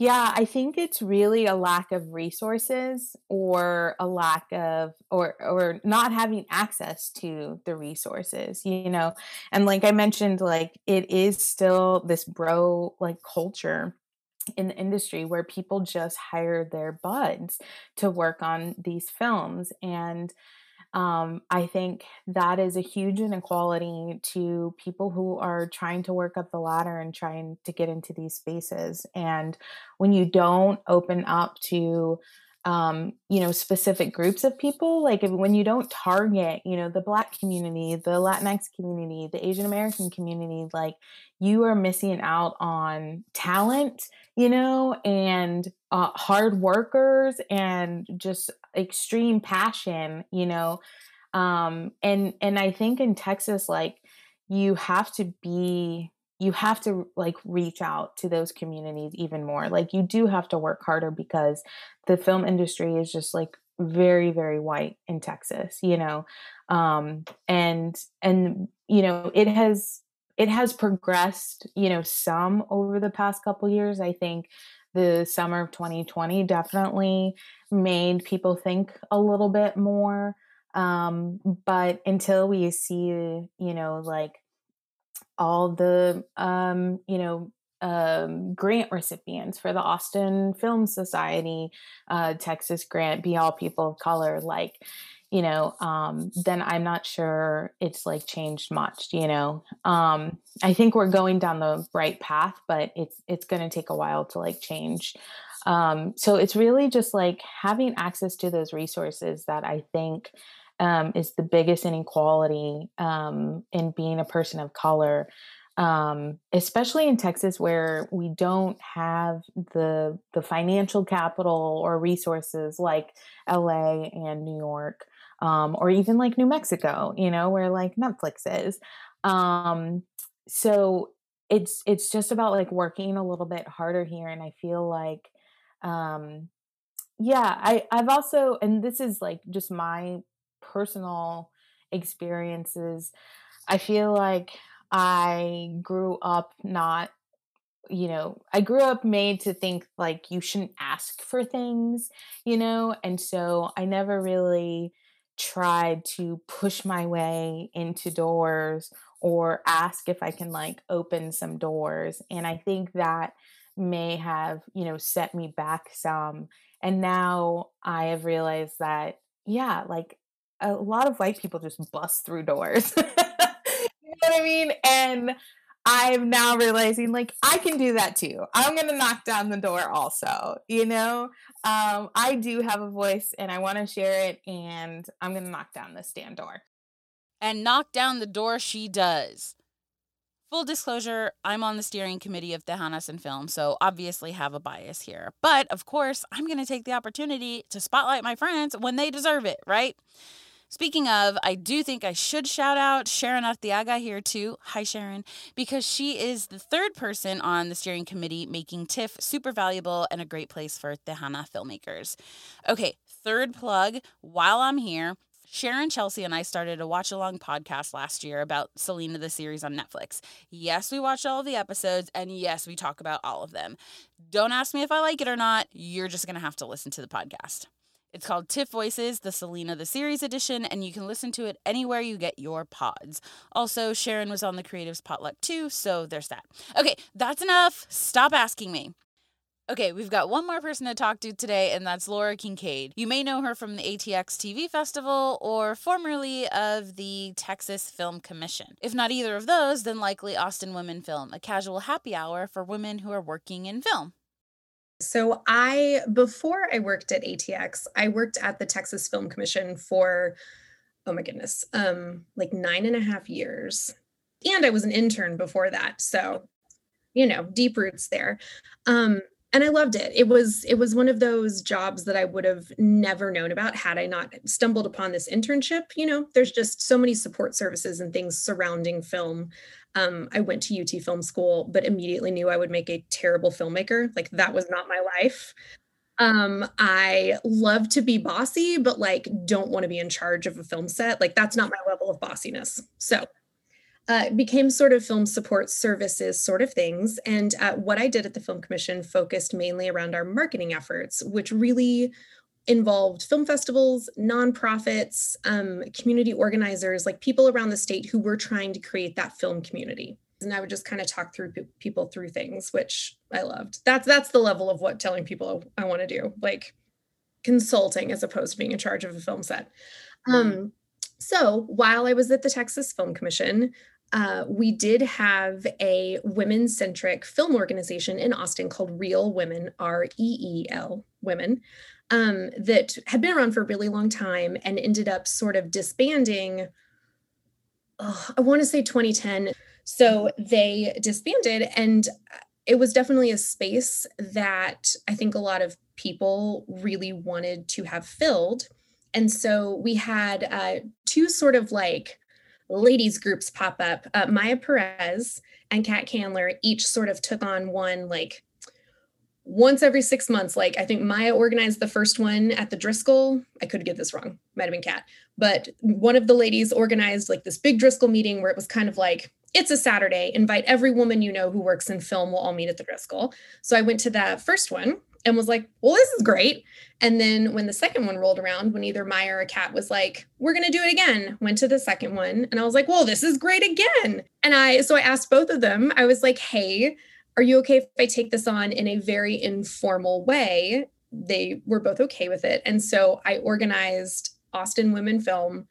Yeah, I think it's really a lack of resources or a lack of or or not having access to the resources, you know. And like I mentioned like it is still this bro like culture in the industry where people just hire their buds to work on these films and um, I think that is a huge inequality to people who are trying to work up the ladder and trying to get into these spaces. And when you don't open up to um, you know, specific groups of people. Like if, when you don't target, you know, the Black community, the Latinx community, the Asian American community, like you are missing out on talent, you know, and uh, hard workers and just extreme passion, you know. Um, and and I think in Texas, like you have to be you have to like reach out to those communities even more like you do have to work harder because the film industry is just like very very white in texas you know um and and you know it has it has progressed you know some over the past couple years i think the summer of 2020 definitely made people think a little bit more Um, but until we see, you know, like all the, um, you know, um, grant recipients for the Austin Film Society, uh, Texas grant, Be All People of Color, like, you know, um, then I'm not sure it's like changed much, you know. Um, I think we're going down the right path, but it's it's gonna take a while to like change. Um, so it's really just like having access to those resources that I think um, is the biggest inequality um, in being a person of color um, especially in Texas where we don't have the the financial capital or resources like LA and New York, um, or even like New Mexico, you know, where like Netflix is. Um, so it's it's just about like working a little bit harder here, and I feel like, um, yeah, I I've also, and this is like just my personal experiences. I feel like I grew up not you know, I grew up made to think like you shouldn't ask for things, you know, and so I never really tried to push my way into doors or ask if I can like open some doors. And I think that may have, you know, set me back some. And now I have realized that, yeah, like a lot of white people just bust through doors. You know what I mean? And I'm now realizing like I can do that too. I'm gonna knock down the door also, you know? Um, I do have a voice and I wanna share it and I'm gonna knock down this damn door. And knock down the door she does. Full disclosure, I'm on the steering committee of the Tejanas Film, so obviously have a bias here. But of course, I'm going to take the opportunity to spotlight my friends when they deserve it, right? Speaking of, I do think I should shout out Sharon Arteaga here too. Hi, Sharon, because she is the third person on the steering committee making TIFF super valuable and a great place for Tejana filmmakers. Okay, third plug while I'm here. Sharon Chelsea and I started a watch along podcast last year about Selena the series on Netflix. Yes, we watched all of the episodes, and yes, we talk about all of them. Don't ask me if I like it or not. You're just going to have to listen to the podcast. It's called TIFF Voices, the Selena the Series edition, and you can listen to it anywhere you get your pods. Also, Sharon was on the Creatives Potluck too, so there's that. Okay, that's enough. Stop asking me. Okay, we've got one more person to talk to today, and that's Laura Kincaid. You may know her from the ATX TV Festival or formerly of the Texas Film Commission. If not either of those, then likely Austin Women Film, a casual happy hour for women who are working in film. So I before I worked at ATX, I worked at the Texas Film Commission for oh my goodness, um, like nine and a half years. And I was an intern before that. So, you know, deep roots there. Um, and I loved it. It was it was one of those jobs that I would have never known about had I not stumbled upon this internship. You know, there's just so many support services and things surrounding film. Um, I went to UT Film School, but immediately knew I would make a terrible filmmaker. Like that was not my life. Um, I love to be bossy, but like don't want to be in charge of a film set. Like that's not my level of bossiness. So uh, became sort of film support services sort of things. And uh, what I did at the Film Commission focused mainly around our marketing efforts, which really involved film festivals, nonprofits, um, community organizers, like people around the state who were trying to create that film community. And I would just kind of talk through people through things, which I loved. That's that's the level of what telling people I, I want to do, like consulting as opposed to being in charge of a film set. Um, so while I was at the Texas Film Commission, uh, we did have a women centric film organization in Austin called Reel Women, R E E L Women, um, that had been around for a really long time and ended up sort of disbanding. Oh, I want to say 2010. So they disbanded, and it was definitely a space that I think a lot of people really wanted to have filled. And so we had uh, two sort of like ladies groups pop up. Uh, Maya Perez and Kat Candler each sort of took on one like once every six months. Like I think Maya organized the first one at the Driscoll. I could get this wrong, might have been Kat, but one of the ladies organized like this big Driscoll meeting where it was kind of like it's a Saturday. Invite every woman you know who works in film. We'll all meet at the Driscoll. So I went to that first one and was like, well, this is great. And then when the second one rolled around, when either Maya or Kat was like, we're going to do it again, went to the second one. And I was like, well, this is great again. And I, so I asked both of them, I was like, hey, are you okay if I take this on in a very informal way? They were both okay with it. And so I organized Austin Women Film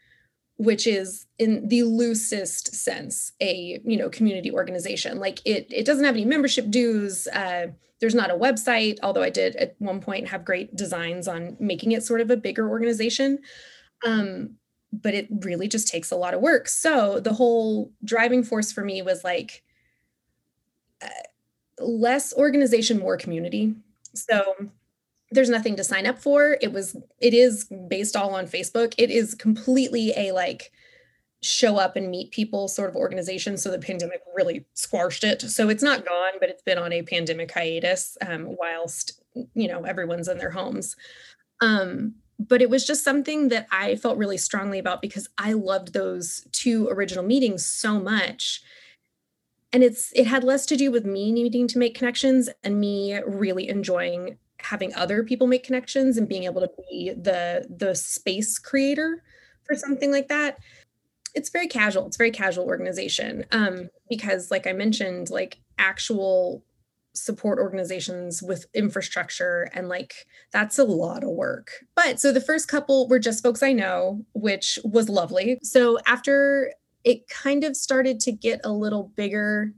which is in the loosest sense a you know community organization like it it doesn't have any membership dues uh, there's not a website although i did at one point have great designs on making it sort of a bigger organization um, but it really just takes a lot of work so the whole driving force for me was like uh, less organization more community. So there's nothing to sign up for. It was it is based all on facebook. It is completely a like show up and meet people sort of organization. So the pandemic really squashed it. So it's not gone but it's been on a pandemic hiatus um, whilst you know everyone's in their homes. Um, but it was just something that i felt really strongly about because i loved those two original meetings so much and it's it had less to do with me needing to make connections and me really enjoying having other people make connections and being able to be the the space creator for something like that. It's very casual. It's very casual organization. Um because like i mentioned like actual support organizations with infrastructure and like that's a lot of work. But so the first couple were just folks i know which was lovely. So after it kind of started to get a little bigger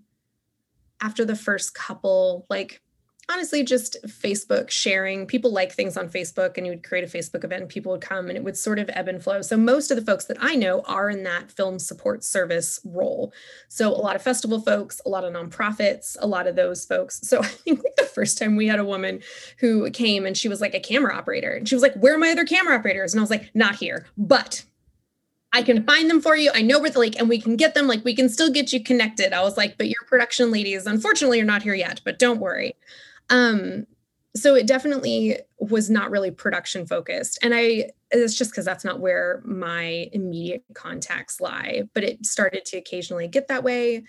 after the first couple like honestly just Facebook sharing. People like things on Facebook, and you would create a Facebook event, and people would come, and it would sort of ebb and flow. So most of the folks that I know are in that film support service role. So a lot of festival folks, a lot of nonprofits, a lot of those folks. So I think like the first time we had a woman who came and she was like a camera operator, and she was like, "Where are my other camera operators?" And I was like, "Not here, but." I can find them for you. I know where the like, and we can get them. Like, we can still get you connected. I was like, but your production ladies, unfortunately, are not here yet. But don't worry. Um, so it definitely was not really production focused. And I, it's just because that's not where my immediate contacts lie, but it started to occasionally get that way.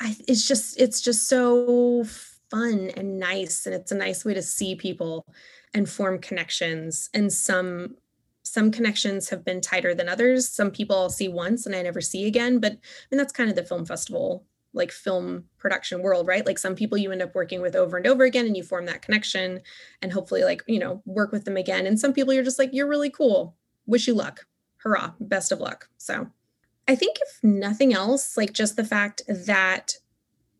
I, it's just, it's just so fun and nice. And it's a nice way to see people and form connections. And some, some connections have been tighter than others. Some people I'll see once and I never see again. But I mean, that's kind of the film festival like film production world, right? Like some people you end up working with over and over again and you form that connection and hopefully like, you know, work with them again. And some people you're just like, you're really cool. Wish you luck. Hurrah. Best of luck. So I think if nothing else, like just the fact that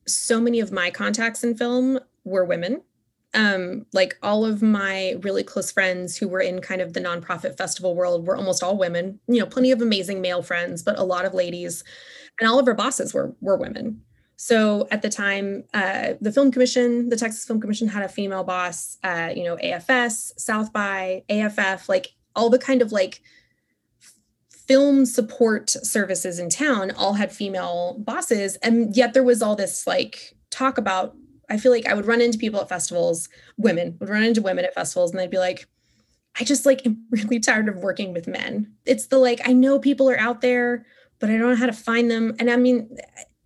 so many of my contacts in film were women. Um, like all of my really close friends who were in kind of the nonprofit festival world were almost all women, you know, plenty of amazing male friends, but a lot of ladies and all of our bosses were were women. So at the time, uh, the Film Commission, the Texas Film Commission, had a female boss. Uh, you know, AFS, South by, AFF, like all the kind of like film support services in town all had female bosses, and yet there was all this like talk about. I feel like I would run into people at festivals, women would run into women at festivals, and they'd be like, I just like am really tired of working with men. It's the like, I know people are out there but I don't know how to find them. And I mean,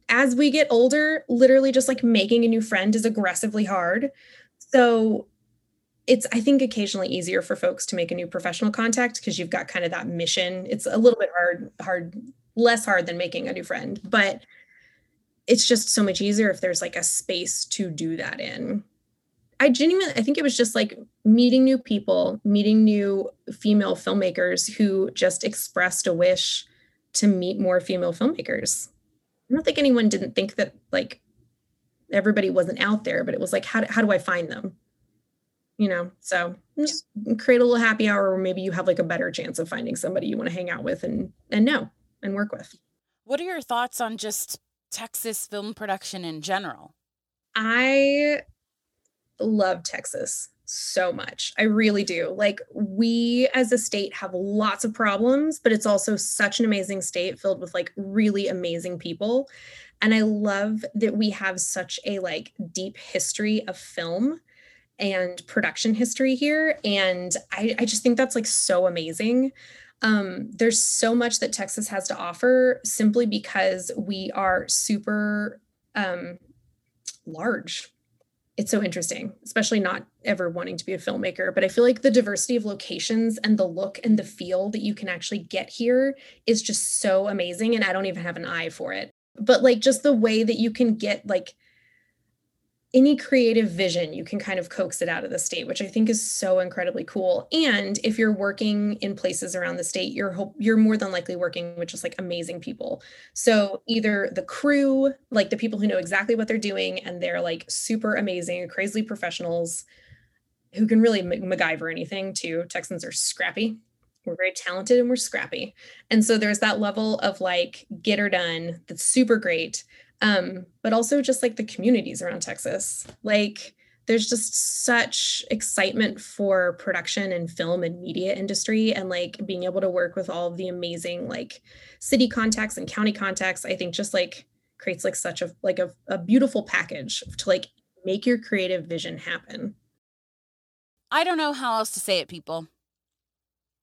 as we get older, literally just like making a new friend is aggressively hard. So it's I think occasionally easier for folks to make a new professional contact because you've got kind of that mission. It's a little bit hard, hard, less hard than making a new friend, but it's just so much easier if there's like a space to do that in. I genuinely, I think it was just like meeting new people, meeting new female filmmakers who just expressed a wish to meet more female filmmakers. I don't think anyone didn't think that like everybody wasn't out there, but it was like, how do, how do I find them? You know, so just yeah. create a little happy hour where maybe you have like a better chance of finding somebody you want to hang out with and and know and work with. What are your thoughts on just Texas film production in general? I love Texas so much. I really do. Like, we as a state have lots of problems, but it's also such an amazing state filled with like really amazing people. And I love that we have such a like deep history of film and production history here. And I, I just think that's like so amazing. Um, there's so much that Texas has to offer simply because we are super um, large it's so interesting, especially not ever wanting to be a filmmaker. But I feel like the diversity of locations and the look and the feel that you can actually get here is just so amazing. And I don't even have an eye for it. But like just the way that you can get like any creative vision, you can kind of coax it out of the state, which I think is so incredibly cool. And if you're working in places around the state, you're hope you're more than likely working with just like amazing people. So either the crew, like the people who know exactly what they're doing and they're like super amazing, crazily professionals who can really MacGyver anything too. Texans are scrappy. We're very talented and we're scrappy. And so there's that level of like get her done that's super great um, but also just like the communities around Texas. Like there's just such excitement for production and film and media industry and like being able to work with all the amazing like city contacts and county contacts i think just like creates like such a like a, a beautiful package to like make your creative vision happen. I don't know how else to say it people.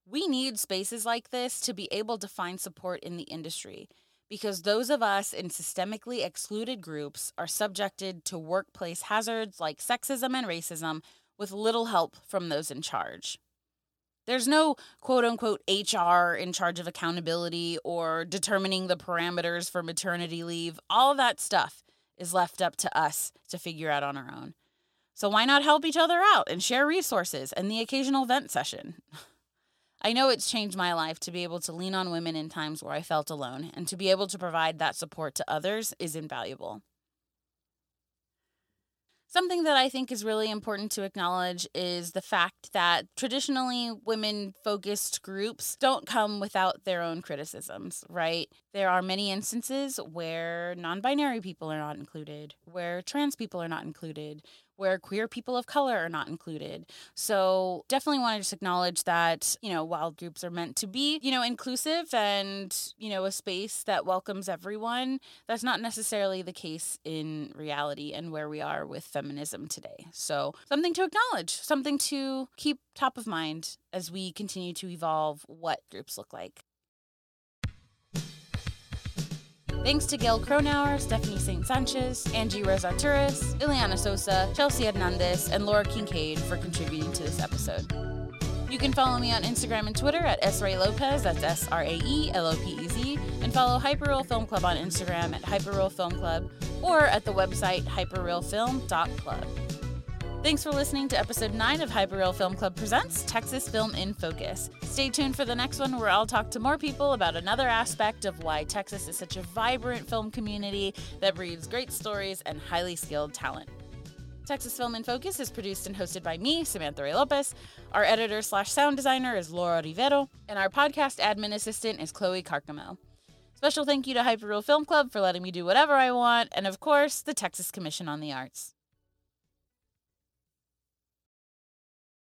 We need spaces like this to be able to find support in the industry because those of us in systemically excluded groups are subjected to workplace hazards like sexism and racism with little help from those in charge. There's no quote unquote HR in charge of accountability or determining the parameters for maternity leave. All that stuff is left up to us to figure out on our own. So why not help each other out and share resources and the occasional vent session? I know it's changed my life to be able to lean on women in times where I felt alone, and to be able to provide that support to others is invaluable. Something that I think is really important to acknowledge is the fact that traditionally women focused groups don't come without their own criticisms, right? There are many instances where non binary people are not included, where trans people are not included, where queer people of color are not included. So definitely want to just acknowledge that, you know, while groups are meant to be, you know, inclusive and, you know, a space that welcomes everyone, that's not necessarily the case in reality and where we are with feminism today. So something to acknowledge, something to keep top of mind as we continue to evolve what groups look like. Thanks to Gail Cronauer, Stephanie St. Sanchez, Angie Rose Arturis, Iliana Sosa, Chelsea Hernandez, and Laura Kincaid for contributing to this episode. You can follow me on Instagram and Twitter at Srae Lopez, that's S R A E L O P E Z, and follow Hyperreal Film Club on Instagram at Hyperreal Film Club or at the website hyperrealfilm.club. Thanks for listening to episode 9 of Hyperreal Film Club Presents Texas Film in Focus. Stay tuned for the next one where I'll talk to more people about another aspect of why Texas is such a vibrant film community that breeds great stories and highly skilled talent. Texas Film in Focus is produced and hosted by me, Samantha Rae Lopez. Our editor slash sound designer is Laura Rivero, and our podcast admin assistant is Chloe Carcamo. Special thank you to Hyperreal Film Club for letting me do whatever I want, and of course, the Texas Commission on the Arts.